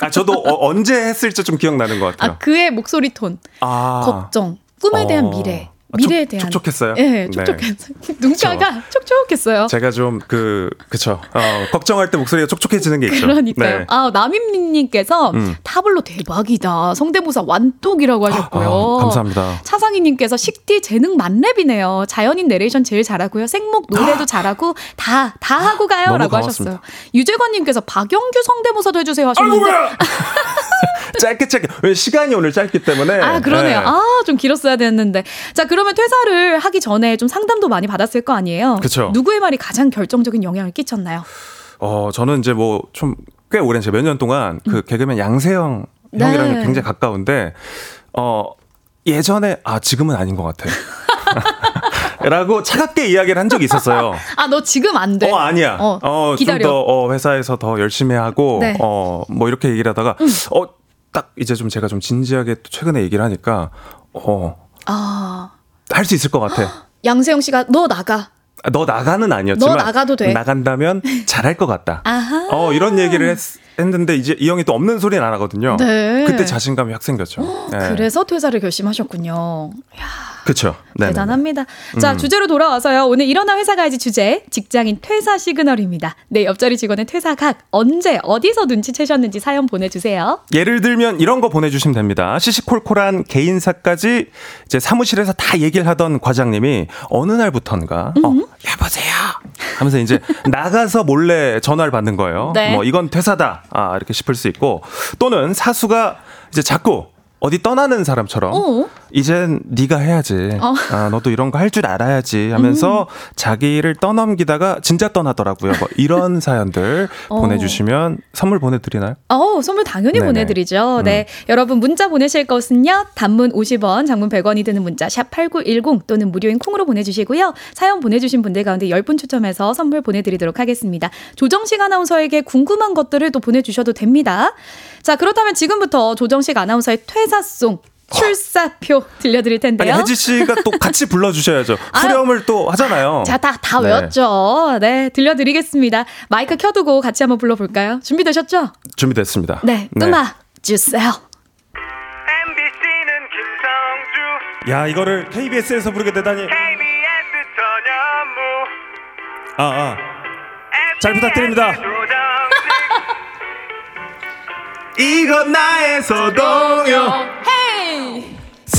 아 저도 어, 언제 했을지 좀 기억나는 것 같아요. 아, 그의 목소리 톤, 아, 걱정, 꿈에 대한 어. 미래, 아, 미래에 촉- 대한 촉촉했어요? 예, 네. 촉촉했어요. 눈가가 촉촉했어요. 제가 좀 그 그쵸. 어, 걱정할 때 목소리가 촉촉해지는 게 있죠. 그러니까요. 네. 아, 남인민님께서 음. 타블로 대박이다. 성대모사 완독이라고 하셨고요. 아, 감사합니다. 차상희님께서 식디 재능 만렙이네요. 자연인 내레이션 제일 잘하고요. 생목 노래도 잘하고 다, 다 하고 가요. 아! 너무 라고 고맙습니다. 하셨어요. 유재관님께서 박영규 성대모사도 해주세요 하셨는데. 짧게 짧게. 왜 시간이 오늘 짧기 때문에. 아, 그러네요. 네. 아, 좀 길었어야 됐는데. 자, 그러면 퇴사를 하기 전에 좀 상담도 많이 받았을 거 아니에요? 그쵸. 누구의 말이 가장 결정적인 영향을 끼쳤나요? 어, 저는 이제 뭐 좀 꽤 오랜 제가 몇년 동안 그 개그맨 양세형 네. 형이랑 굉장히 가까운데 어 예전에 아 지금은 아닌 것 같아. 라고 차갑게 이야기를 한 적이 있었어요. 아, 너 지금 안 돼. 어 아니야. 어, 어, 기다려. 좀더 어, 회사에서 더 열심히 하고 네. 어 뭐 이렇게 얘기를 하다가 어 딱 이제 좀 제가 좀 진지하게 또 최근에 얘기를 하니까 어 아, 할 수 있을 것 같아. 양세형 씨가 너 나가. 아, 너 나가는 아니었지만 너 나가도 돼. 나간다면 잘할 것 같다. 아하. 어 이런 얘기를 했, 했는데 이제 이 형이 또 없는 소리는 안 하거든요. 네. 그때 자신감이 확 생겼죠. 네. 그래서 퇴사를 결심하셨군요. 그렇죠. 네. 대단합니다. 자, 음. 주제로 돌아와서요. 오늘 일어나 회사 가야지 주제. 직장인 퇴사 시그널입니다. 내 옆자리 직원의 퇴사 각 언제 어디서 눈치채셨는지 사연 보내주세요. 예를 들면 이런 거 보내주시면 됩니다. 시시콜콜한 개인사까지 이제 사무실에서 다 얘기를 하던 과장님이 어느 날부턴가 어, 여보세요 하면서 이제 나가서 몰래 전화를 받는 거예요. 네. 뭐 이건 퇴사다 아 이렇게 싶을 수 있고 또는 사수가 이제 자꾸 어디 떠나는 사람처럼 어? 이젠 네가 해야지. 어. 아, 너도 이런 거 할 줄 알아야지 하면서 자기를 떠넘기다가 진짜 떠나더라고요. 뭐 이런 사연들 어. 보내주시면 선물 보내드리나요? 어, 선물 당연히 네네. 보내드리죠. 음. 네. 여러분 문자 보내실 것은요. 단문 50원, 장문 100원이 드는 문자 샵 8910 또는 무료인 콩으로 보내주시고요. 사연 보내주신 분들 가운데 10분 추첨해서 선물 보내드리도록 하겠습니다. 조정식 아나운서에게 궁금한 것들을 또 보내주셔도 됩니다. 자, 그렇다면 지금부터 조정식 아나운서의 퇴사송 출사표 들려드릴 텐데요. 혜지 씨가 또 같이 불러주셔야죠. 후렴을 또 하잖아요. 자, 다, 다 네. 외웠죠. 네, 들려드리겠습니다. 마이크 켜두고 같이 한번 불러볼까요? 준비되셨죠? 준비됐습니다. 네, 음악 주세요. MBC는 김성주 야 이거를 KBS에서 부르게 되다니. KBS 전현무 아 아. 잘 부탁드립니다. 이건 나의 서동요.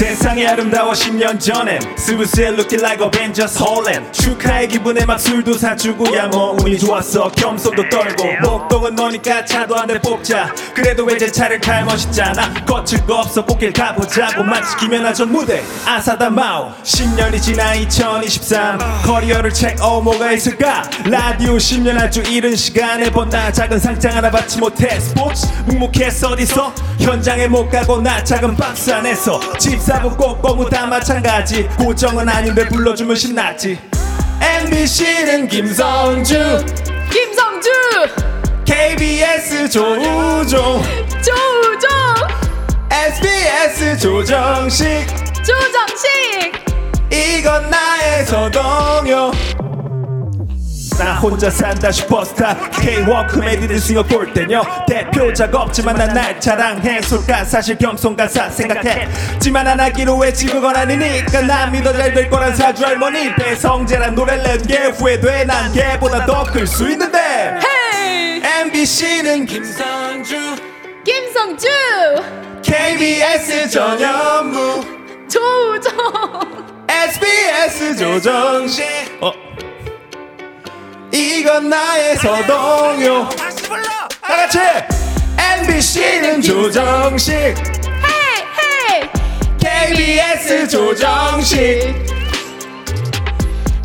세상이 아름다워 10년 전엔 스브스에 looking like Avengers Holland 축하의 기분에 막 술도 사주고 야뭐 운이 좋았어. 겸손도 떨고. 목동은 너니까 차도 한 대 뽑자. 그래도 왜 제 차를 탈 멋있잖아. 거칠 거 없어 꽃길 가보자고. 마치 김연아전 무대. 아사다 마오. 10년이 지나 2023 커리어를 체크 어 뭐가 있을까? 라디오 10년 아주 이른 시간에 본다. 작은 상장 하나 받지 못해. 스포츠 묵묵했어 어디서? 현장에 못 가고 나 작은 박스 안에서. 집 사부 꼭꼬무 다 마찬가지 고정은 아닌데 불러주면 신났지 MBC는 김성주 김성주! KBS 조우종 조우종! SBS 조정식 조정식! 이건 나의 서동요 나 혼자 산다 슈퍼스타 K-워크 메디드 싱어 골대녀 대표작 없지만 난 날 자랑해. 솔가 사실 겸손가사 생각해. 지만 안 하기로 외치고 건 아니니까 난 믿어 잘 될 거란 사주 할머니. 배성재란 노래를 낸게 후회돼. 난 걔보다 더 클 수 있는데. 헤이! MBC는 김성주. 김성주! KBS 전현무. 조우종! SBS 조정식. 어. 이건 나의 서동요. 다 같이. MBC는 조정식. 헤이! 헤이! KBS 조정식.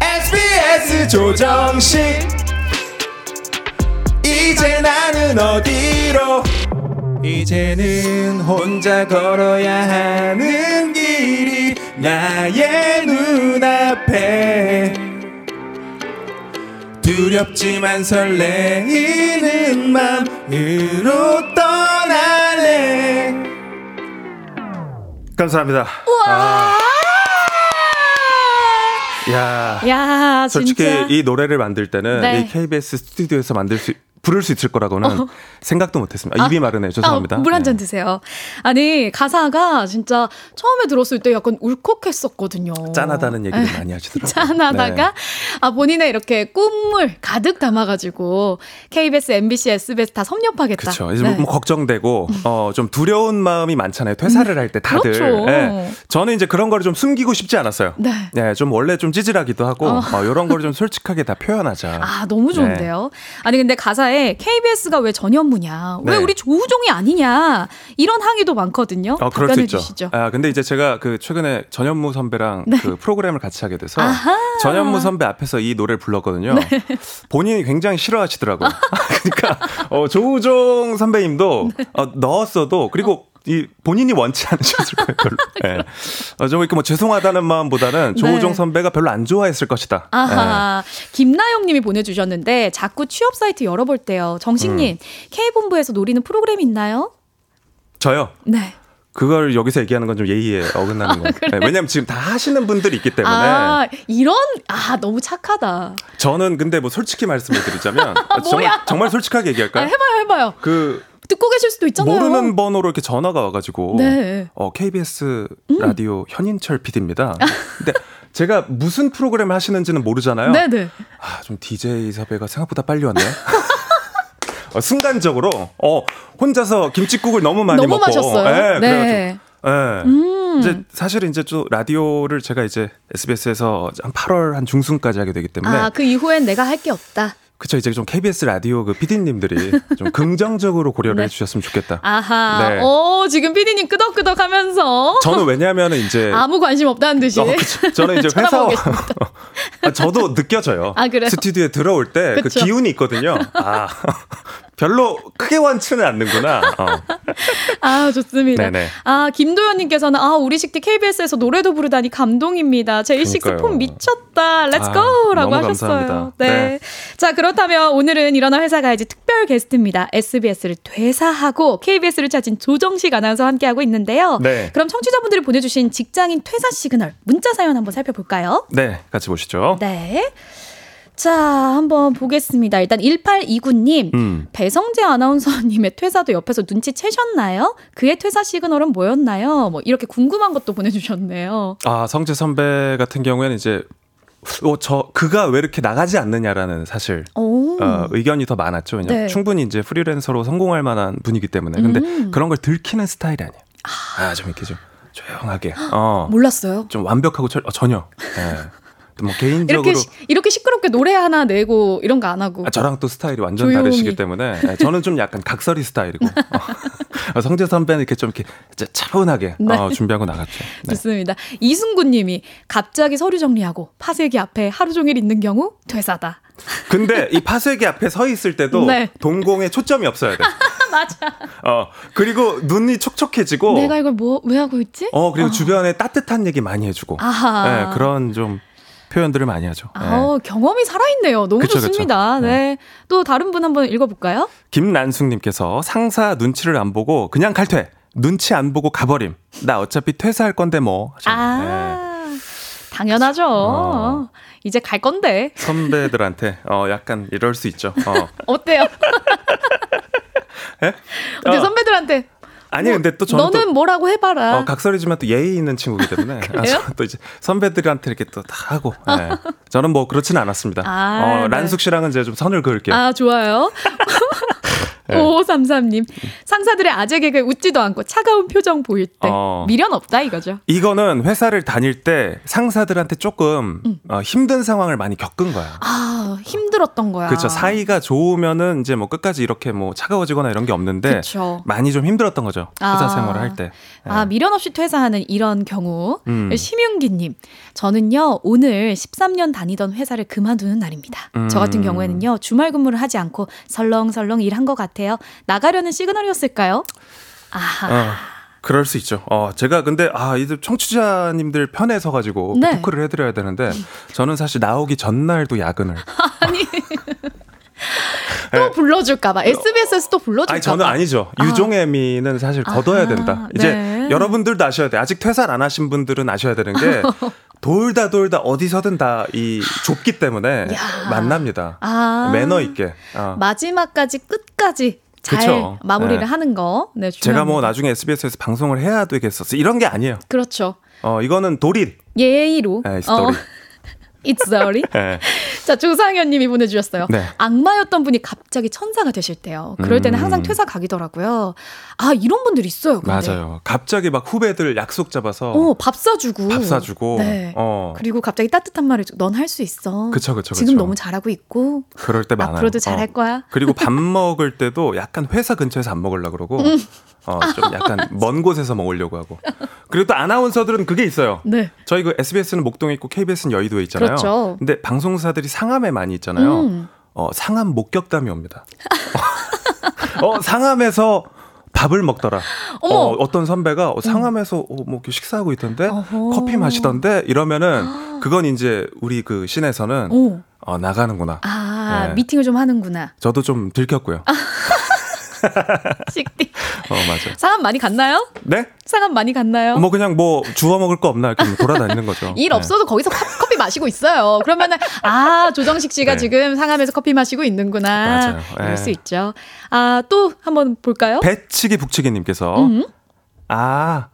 SBS 조정식. 이제 나는 어디로? 이제는 혼자 걸어야 하는 길이 나의 눈앞에 두렵지만 설레이는 맘으로 떠날래 감사합니다. 아. 야. 야, 솔직히 진짜. 이 노래를 만들 때는 네. 이 KBS 스튜디오에서 만들 수 부를 수 있을 거라고는 생각도 못했습니다. 아, 입이 마르네요. 죄송합니다. 어. 물한잔 네. 드세요. 아니 가사가 진짜 처음에 들었을 때 약간 울컥했었거든요. 짠하다는 얘기를 에, 많이 하시더라고요. 짠하다가 네. 아 본인의 이렇게 꿈을 가득 담아가지고 KBS, MBC, SBS 다 섭렵하겠다. 그렇죠. 이제 네. 뭐 걱정되고 어, 좀 두려운 마음이 많잖아요. 퇴사를 할 때 다들. 그렇죠. 예. 저는 이제 그런 거를 좀 숨기고 싶지 않았어요. 네. 예, 좀 원래 좀 찌질하기도 하고 어. 어. 이런 거를 좀 솔직하게 다 표현하자. 아, 너무 좋은데요? 아니, 근데 가사에 KBS가 왜 전현무냐? 왜 네. 우리 조우종이 아니냐? 이런 항의도 많거든요. 어, 그럴 수 있죠. 주시죠. 아, 근데 이제 제가 그 최근에 전현무 선배랑 네. 그 프로그램을 같이 하게 돼서 아하. 전현무 선배 앞에서 이 노래를 불렀거든요. 네. 본인이 굉장히 싫어하시더라고요. 그러니까 어, 조우종 선배님도 네. 어, 넣었어도 그리고 이 본인이 원치 않으셨을 거예요. 별로. 예. 어, 좀 이렇게 뭐 죄송하다는 마음보다는 조우종 네. 선배가 별로 안 좋아했을 것이다. 아하. 김나영 님이 보내주셨는데, 자꾸 취업 사이트 열어볼 때요. 정식님, 음. K본부에서 노리는 프로그램 있나요? 예. 저요. 네. 그걸 여기서 얘기하는 건 좀 예의에 어긋나는 거예요. 예, 왜냐면 지금 다 하시는 분들이 있기 때문에. 아, 이런, 아, 너무 착하다. 저는 근데 뭐 솔직히 말씀을 드리자면 정말? 정말 솔직하게 아, 얘기할까요? 해봐요, 해봐요. 그 듣고 계실 수도 있잖아요. 모르는 번호로 이렇게 전화가 와가지고 네. 음. 어, KBS 라디오 현인철 PD입니다. 근데 제가 무슨 프로그램을 하시는지는 모르잖아요. 네네. 아, 좀 DJ 섭외가 생각보다 빨리 왔네요. 어, 순간적으로 어 혼자서 김치국을 너무 많이 너무 먹고 마셨어요? 예, 네. 그래가지고 예. 음. 이제 사실 이제 좀 라디오를 제가 이제 SBS에서 한 8월 한 중순까지 하게 되기 때문에 아, 그 이후엔 내가 할 게 없다. 그쵸 이제 좀 KBS 라디오 그 PD님들이 좀 긍정적으로 고려를 네. 해주셨으면 좋겠다. 아하. 네. 어, 지금 피디님 끄덕끄덕 하면서. 저는 왜냐하면은 이제 아무 관심 없다는 듯이. 어, 그쵸. 저는 이제 회사. 아, 저도 느껴져요. 아? 스튜디오에 들어올 때 그. 기운이 있거든요. 아 별로 크게 원치는 않는구나. 어. 아, 좋습니다. 네네. 아, 김도현님께서는, 아, 우리 식디 KBS에서 노래도 부르다니 감동입니다. 제이식스. 폼 미쳤다. Let's 아, go 라고 너무 하셨어요. 네. 네. 자, 그렇다면 오늘은 일어나 회사 가야지 특별 게스트입니다. SBS를 퇴사하고 KBS를 찾은 조정식 아나운서와 함께하고 있는데요. 네. 그럼 청취자분들이 보내주신 직장인 퇴사 시그널, 문자 사연 한번 살펴볼까요? 네, 같이 보시죠. 네. 자, 한번 보겠습니다. 일단 1829님, 음. 배성재 아나운서님의 퇴사도 옆에서 눈치 채셨나요? 그의 퇴사 시그널은 뭐였나요? 뭐 이렇게 궁금한 것도 보내주셨네요. 아 성재 선배 같은 경우에는 이제 어, 저 그가 왜 이렇게 나가지 않느냐라는 사실 오. 어, 의견이 더 많았죠. 왜냐면 네. 충분히 이제 프리랜서로 성공할 만한 분이기 때문에. 근데 음. 그런 걸 들키는 스타일이 아니에요. 아, 좀 이렇게 좀 조용하게. 어. 몰랐어요. 좀 완벽하고 철, 어, 전혀. 예. 뭐 개인적으로 이렇게 시, 이렇게 시끄럽게 노래 하나 내고 이런 거 안 하고. 아, 저랑 또 스타일이 완전 조용히. 다르시기 때문에 예, 저는 좀 약간 각설이 스타일이고 어, 성재 선배는 이렇게 좀 이렇게 차분하게 네. 어, 준비하고 나갔죠. 네. 좋습니다. 이승구님이 갑자기 서류 정리하고 파쇄기 앞에 하루 종일 있는 경우 퇴사다. 근데 이 파쇄기 앞에 서 있을 때도 네. 동공에 초점이 없어야 돼. 맞아. 어 그리고 눈이 촉촉해지고 내가 이걸 뭐 왜 하고 있지? 어 그리고 주변에 따뜻한 얘기 많이 해주고 아하. 네, 그런 좀 표현들을 많이 하죠. 네. 아, 경험이 살아있네요. 너무 그쵸, 좋습니다. 그쵸. 네. 또 다른 분 한번 읽어볼까요? 김난숙님께서 상사 눈치를 안 보고 그냥 칼퇴. 눈치 안 보고 가버림. 나 어차피 퇴사할 건데 뭐. 하셨네요. 네. 아, 당연하죠. 어. 이제 갈 건데. 선배들한테 어 약간 이럴 수 있죠. 어. 어때요? 예? 어때 어. 선배들한테 아니 근데 또 저는 너는 또 뭐라고 해봐라. 어, 각설이지만 또 예의 있는 친구기 때문에 아, 또 이제 선배들한테 이렇게 또 다 하고 예. 저는 뭐 그렇지는 않았습니다. 아, 어, 네. 란숙 씨랑은 이제 좀 선을 그을게요. 아, 좋아요. 네. 5533님. 상사들의 아재 개그에 웃지도 않고 차가운 표정 보일 때 어. 미련 없다 이거죠. 이거는 회사를 다닐 때 상사들한테 조금 음. 어, 힘든 상황을 많이 겪은 거야. 아, 힘들었던 거야. 그렇죠. 사이가 좋으면은 이제 뭐 끝까지 이렇게 뭐 차가워지거나 이런 게 없는데 그쵸. 많이 좀 힘들었던 거죠. 회사 아. 생활을 할 때. 아, 미련 없이 퇴사하는 이런 경우. 음. 심윤기님, 저는요, 오늘 13년 다니던 회사를 그만두는 날입니다. 저 같은 음. 경우에는요, 주말 근무를 하지 않고 설렁설렁 일한 것 같아요. 나가려는 시그널이었을까요? 어, 그럴 수 있죠. 어, 제가 근데 아, 이들 청취자님들 편에 서 가지고 네. 토크를 해 드려야 되는데 저는 사실 나오기 전날도 야근을 아니. 또 불러줄까봐. SBS에서 또 불러줄까봐. 네. 아니 저는 아니죠. 유종애미는 사실 걷어야 아하, 된다. 이제 네. 여러분들도 아셔야 돼. 아직 퇴사를 안 하신 분들은 아셔야 되는 게 돌다 돌다 어디서든 다 이 좁기 때문에 야. 만납니다. 아. 매너 있게. 어. 마지막까지 끝까지 잘 그쵸. 마무리를 네. 하는 거. 네, 제가 뭐. 나중에 SBS에서 방송을 해야 되겠었어. 이런 게 아니에요. 그렇죠. 어, 이거는 도리. 예의로. 네, 스토리. It's sorry. 네. 자, 조상현 님이 보내주셨어요. 네. 악마였던 분이 갑자기 천사가 되실 때요. 그럴 때는 음. 항상 퇴사 각이더라고요. 아, 이런 분들 있어요. 근데. 맞아요. 갑자기 막 후배들 약속 잡아서 어, 밥 사주고. 밥 사주고. 네. 어. 그리고 갑자기 따뜻한 말을 넌 할 수 있어. 그쵸, 그쵸, 지금 그쵸. 너무 잘하고 있고. 그럴 때 많아요. 앞으로도 잘할 어. 거야. 그리고 밥 먹을 때도 약간 회사 근처에서 안 먹으려고 그러고, 음. 어, 좀 약간 먼 곳에서 먹으려고 하고. 그리고 또 아나운서들은 그게 있어요. 네. 저희 그 SBS는 목동에 있고 KBS는 여의도에 있잖아요. 그렇죠. 근데 방송사들이 상암에 많이 있잖아요. 음. 어, 상암 목격담이 옵니다. 어, 상암에서 밥을 먹더라. 어머. 어, 어떤 선배가 어, 상암에서 어, 뭐 식사하고 있던데 커피 마시던데 이러면은 그건 이제 우리 그 오. 어, 나가는구나. 아, 네. 미팅을 좀 하는구나. 저도 좀 들켰고요. 식디. 어, 맞아. 상암 많이 갔나요? 네? 상암 많이 갔나요? 뭐 그냥 뭐 주워 먹을 거 없나 이렇게 뭐 돌아다니는 거죠. 일 네. 없어도 거기서 커- 커피 마시고 있어요. 그러면은 아 조정식 씨가 네. 지금 상암에서 커피 마시고 있는구나. 맞아요. 네. 수 있죠. 아 또 한번 볼까요? 배치기 북치기 님께서 음. 아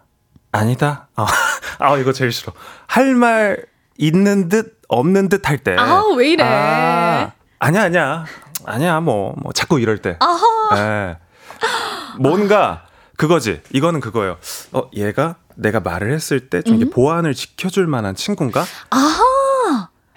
아니다. 어, 아 이거 제일 싫어. 할 말 있는 듯 없는 듯 할 때. 아우, 왜 이래. 아, 아니야 아니야 아니야 뭐 뭐 자꾸 이럴 때. 예. 뭔가 그거지. 이거는 그거예요. 어 얘가 내가 말을 했을 때좀 음? 보안을 지켜줄 만한 친구인가? 아하.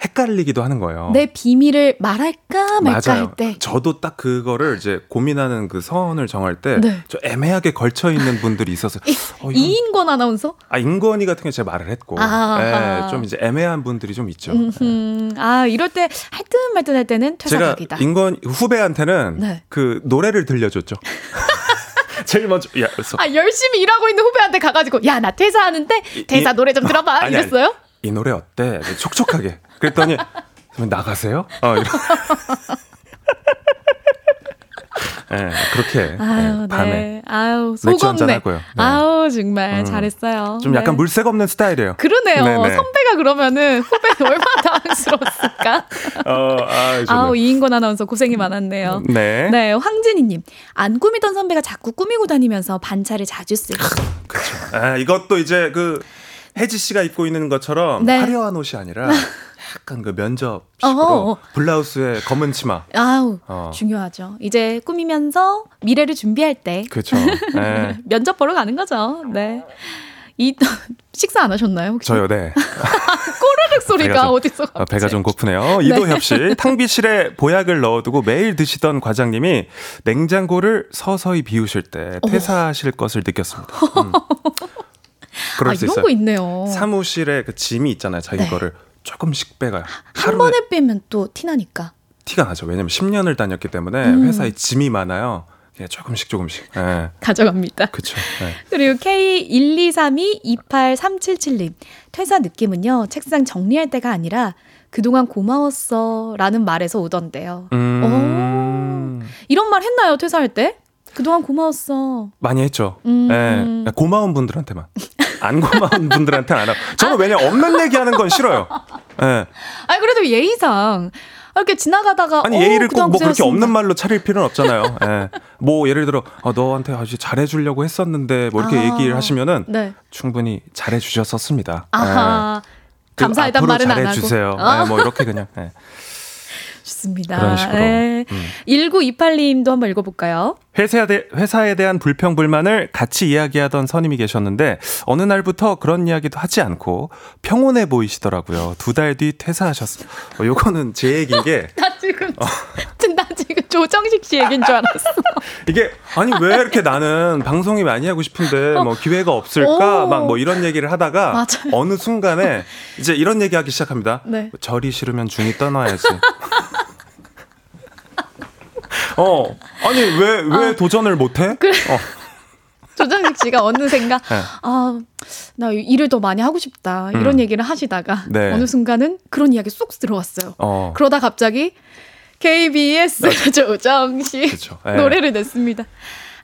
헷갈리기도 하는 거예요. 내 비밀을 말할까 말까 맞아요. 할 때. 저도 딱 그거를 이제 고민하는 그 선을 정할 때 네. 좀 애매하게 걸쳐 있는 분들이 있어서 어, 이건- 이인권 아나운서? 아 인권이 같은 게 제가 말을 했고 아하. 예, 좀 이제 애매한 분들이 좀 있죠. 음흠. 아 이럴 때 할 듯 말 듯 할 때는 퇴사각이다. 인권 후배한테는 네. 그 노래를 들려줬죠. 제일 먼저 야, 그래서 아 열심히 일하고 있는 후배한테 가가지고 야 나 퇴사하는데 퇴사 이- 노래 좀 들어봐 아니, 아니. 이랬어요? 이 노래 어때? 촉촉하게. 그랬더니 나가세요? 어. 예, 그렇게 아유 예, 밤에 네. 아유 맥주 한잔. 하고요. 네. 아우 정말 음. 잘했어요. 좀 약간 네. 물색 없는 스타일이에요. 그러네요. 네네. 선배가 그러면은 후배는 얼마나 당황스러웠을까? 어, 아, 좋네. 아우 이인권 아나운서 고생이 많았네요. 네. 네, 황진희님. 안 꾸미던 선배가 자꾸 꾸미고 다니면서 반차를 자주 쓰고. 아, 이것도 이제 그 혜지 씨가 입고 있는 것처럼 네. 화려한 옷이 아니라 약간 그 면접식으로 어허. 블라우스에 검은 치마. 아우, 어. 중요하죠. 이제 꾸미면서 미래를 준비할 때 그렇죠. 네. 면접 보러 가는 거죠. 네. 이 식사 안 하셨나요? 혹시? 저요, 네. 꼬르륵 소리가 좀- 어디서 아, 배가 좀 고프네요. 이도협 씨, 탕비실에 보약을 넣어두고 매일 드시던 과장님이 냉장고를 서서히 비우실 때 퇴사하실 것을 느꼈습니다. 음. 그럴 아, 수 이런 있어요. 거 있네요. 사무실에 그 짐이 있잖아요. 자기 네. 거를 조금씩 빼가요. 한 번에 빼면 또 티나니까. 티가 나죠. 왜냐면 10년을 다녔기 때문에 음. 회사에 짐이 많아요. 예, 조금씩 조금씩. 예. 가져갑니다. 그쵸. 예. 그리고 K123228777님. 퇴사 느낌은요, 책상 정리할 때가 아니라 그동안 고마웠어 라는 말에서 오던데요. 음, 이런 말 했나요, 퇴사할 때? 그동안 고마웠어. 많이 했죠. 음. 예. 고마운 분들한테만. 안 고마운 분들한테는 안 하고. 저는 왜냐 면 없는 얘기 하는 건 싫어요. 예. 아니, 그래도 예의상. 이렇게 지나가다가. 아니 어, 예의를 꼭 그동안 뭐 그렇게. 없는 말로 차릴 필요는 없잖아요. 예. 뭐 예를 들어 어, 너한테 아주 잘해주려고 했었는데 뭐 이렇게 아. 얘기를 하시면은 네. 충분히 잘해주셨었습니다. 아하. 그 감사하단 말은 안 하고. 잘해주세요. 어? 예, 뭐 이렇게 그냥. 예. 좋습니다. 그런 식으로. 네. 음. 1928님도 한번 읽어볼까요? 회사에, 대, 회사에 대한 불평, 불만을 같이 이야기하던 선임이 계셨는데, 어느 날부터 그런 이야기도 하지 않고 평온해 보이시더라고요. 두 달 뒤 퇴사하셨어요. 어, 요거는 제 얘기인 게, 나 지금, 나 지금 조정식 씨 얘기인 줄 알았어. 이게, 아니, 왜 이렇게 나는 방송이 많이 하고 싶은데, 뭐, 기회가 없을까? 오. 막뭐 이런 얘기를 하다가, 맞아요. 어느 순간에, 이제 이런 얘기 하기 시작합니다. 네. 절이 싫으면 중이 떠나야지. 어, 아니, 왜, 왜 도전을 못해? 아. 그래. 어. 조정식 씨가 어느샌가, 네. 아, 나 일을 더 많이 하고 싶다. 이런 음. 얘기를 하시다가, 네. 어느 순간은 그런 이야기 쏙 들어왔어요. 어. 그러다 갑자기, KBS 조정식 그쵸. 네. 노래를 냈습니다.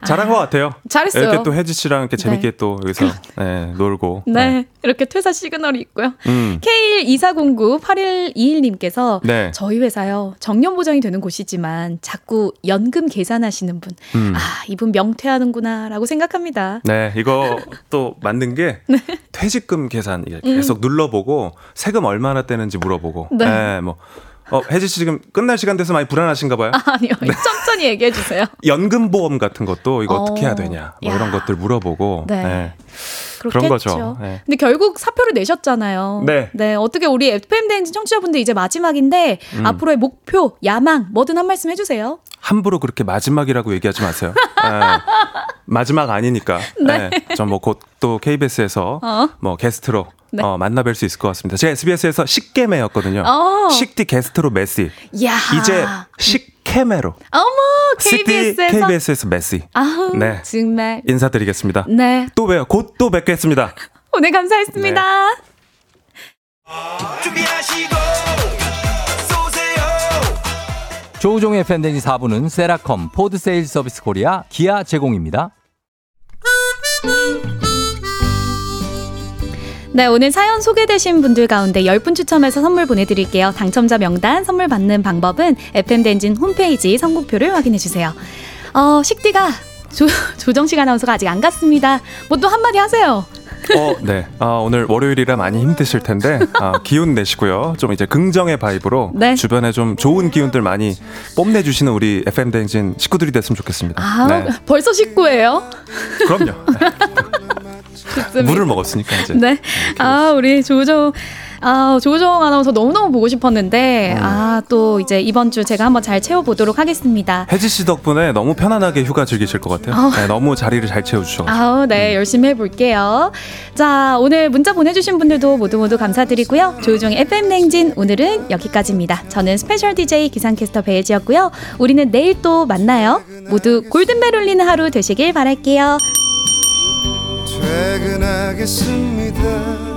잘한 것 같아요. 잘했어요. 이렇게 또 혜지 씨랑 이렇게 재밌게 또 여기서 네, 놀고. 네, 이렇게 퇴사 시그널이 있고요. 음. K12409-8121님께서 네. 저희 회사요 정년 보장이 되는 곳이지만 자꾸 연금 계산하시는 분, 음. 아 이분 명퇴하는구나 라고 생각합니다. 네, 이거 또 만든 게 네. 퇴직금 계산 이렇게 계속 눌러보고 세금 얼마나 떼는지 물어보고. 네. 네, 뭐. 어, 혜지 씨 지금 끝날 시간 돼서 많이 불안하신가 봐요. 아, 아니요, 천천히 얘기해 주세요. 연금 보험 같은 것도 이거 어 떻게 해야 어. 되냐. 뭐 야. 이런 것들 물어보고. 네. 네. 그런 거죠. 네. 근데 결국 사표를 내셨잖아요. 네. 어떻게 우리 FM 대행진 청취자분들 이제 마지막인데 음. 앞으로의 목표, 야망 뭐든 한 말씀 해 주세요. 함부로 그렇게 마지막이라고 얘기하지 마세요. 네. 마지막 아니니까. 네. 네. 전뭐 곧 또 KBS에서 어. 뭐 게스트로 네. 어, 만나뵐 수 있을 것 같습니다. 제가 SBS에서 식개매였거든요. 어. 식디 게스트로 메시. 야 이제 식케메로. 어머 KBS에서 KBS에서 메시. 아우 네. 정말 인사드리겠습니다. 네 또 봬요. 곧 또 뵙겠습니다. 오늘 감사했습니다. 조우종의 팬데믹 4부는 세라컴, 포드 세일 서비스 코리아, 기아 제공입니다. 네, 오늘 사연 소개되신 분들 가운데 10분 추첨해서 선물 보내드릴게요. 당첨자 명단 선물 받는 방법은 FM대행진 홈페이지 선곡표를 확인해주세요. 어, 식디가 조, 조정식 아나운서가 아직 안 갔습니다. 뭐 또 한마디 하세요. 어, 네. 아, 오늘 월요일이라 많이 힘드실 텐데 아, 기운 내시고요. 좀 이제 긍정의 vibe로 네. 주변에 좀 좋은 기운들 많이 뽐내 주시는 우리 FM 대행진 식구들이 됐으면 좋겠습니다. 아, 네. 벌써 식구예요? 그럼요. 좋습니다. 물을 먹었으니까 이제. 네. 아, 우리 조정, 아, 조정 아나운서 너무너무 보고 싶었는데, 음. 아, 또 이제 이번 주 제가 한번 잘 채워 보도록 하겠습니다. 혜지 씨 덕분에 너무 편안하게 휴가 즐기실 것 같아요. 아. 네, 너무 자리를 잘 채워 주셔서. 아우, 네, 열심히 해 볼게요. 자, 오늘 문자 보내 주신 분들도 모두 모두 감사드리고요. 조우종의 FM 대행진 오늘은 여기까지입니다. 저는 special DJ 기상캐스터 배혜지였고요. 우리는 내일 또 만나요. 모두 골든벨 울리는 하루 되시길 바랄게요. 퇴근하겠습니다.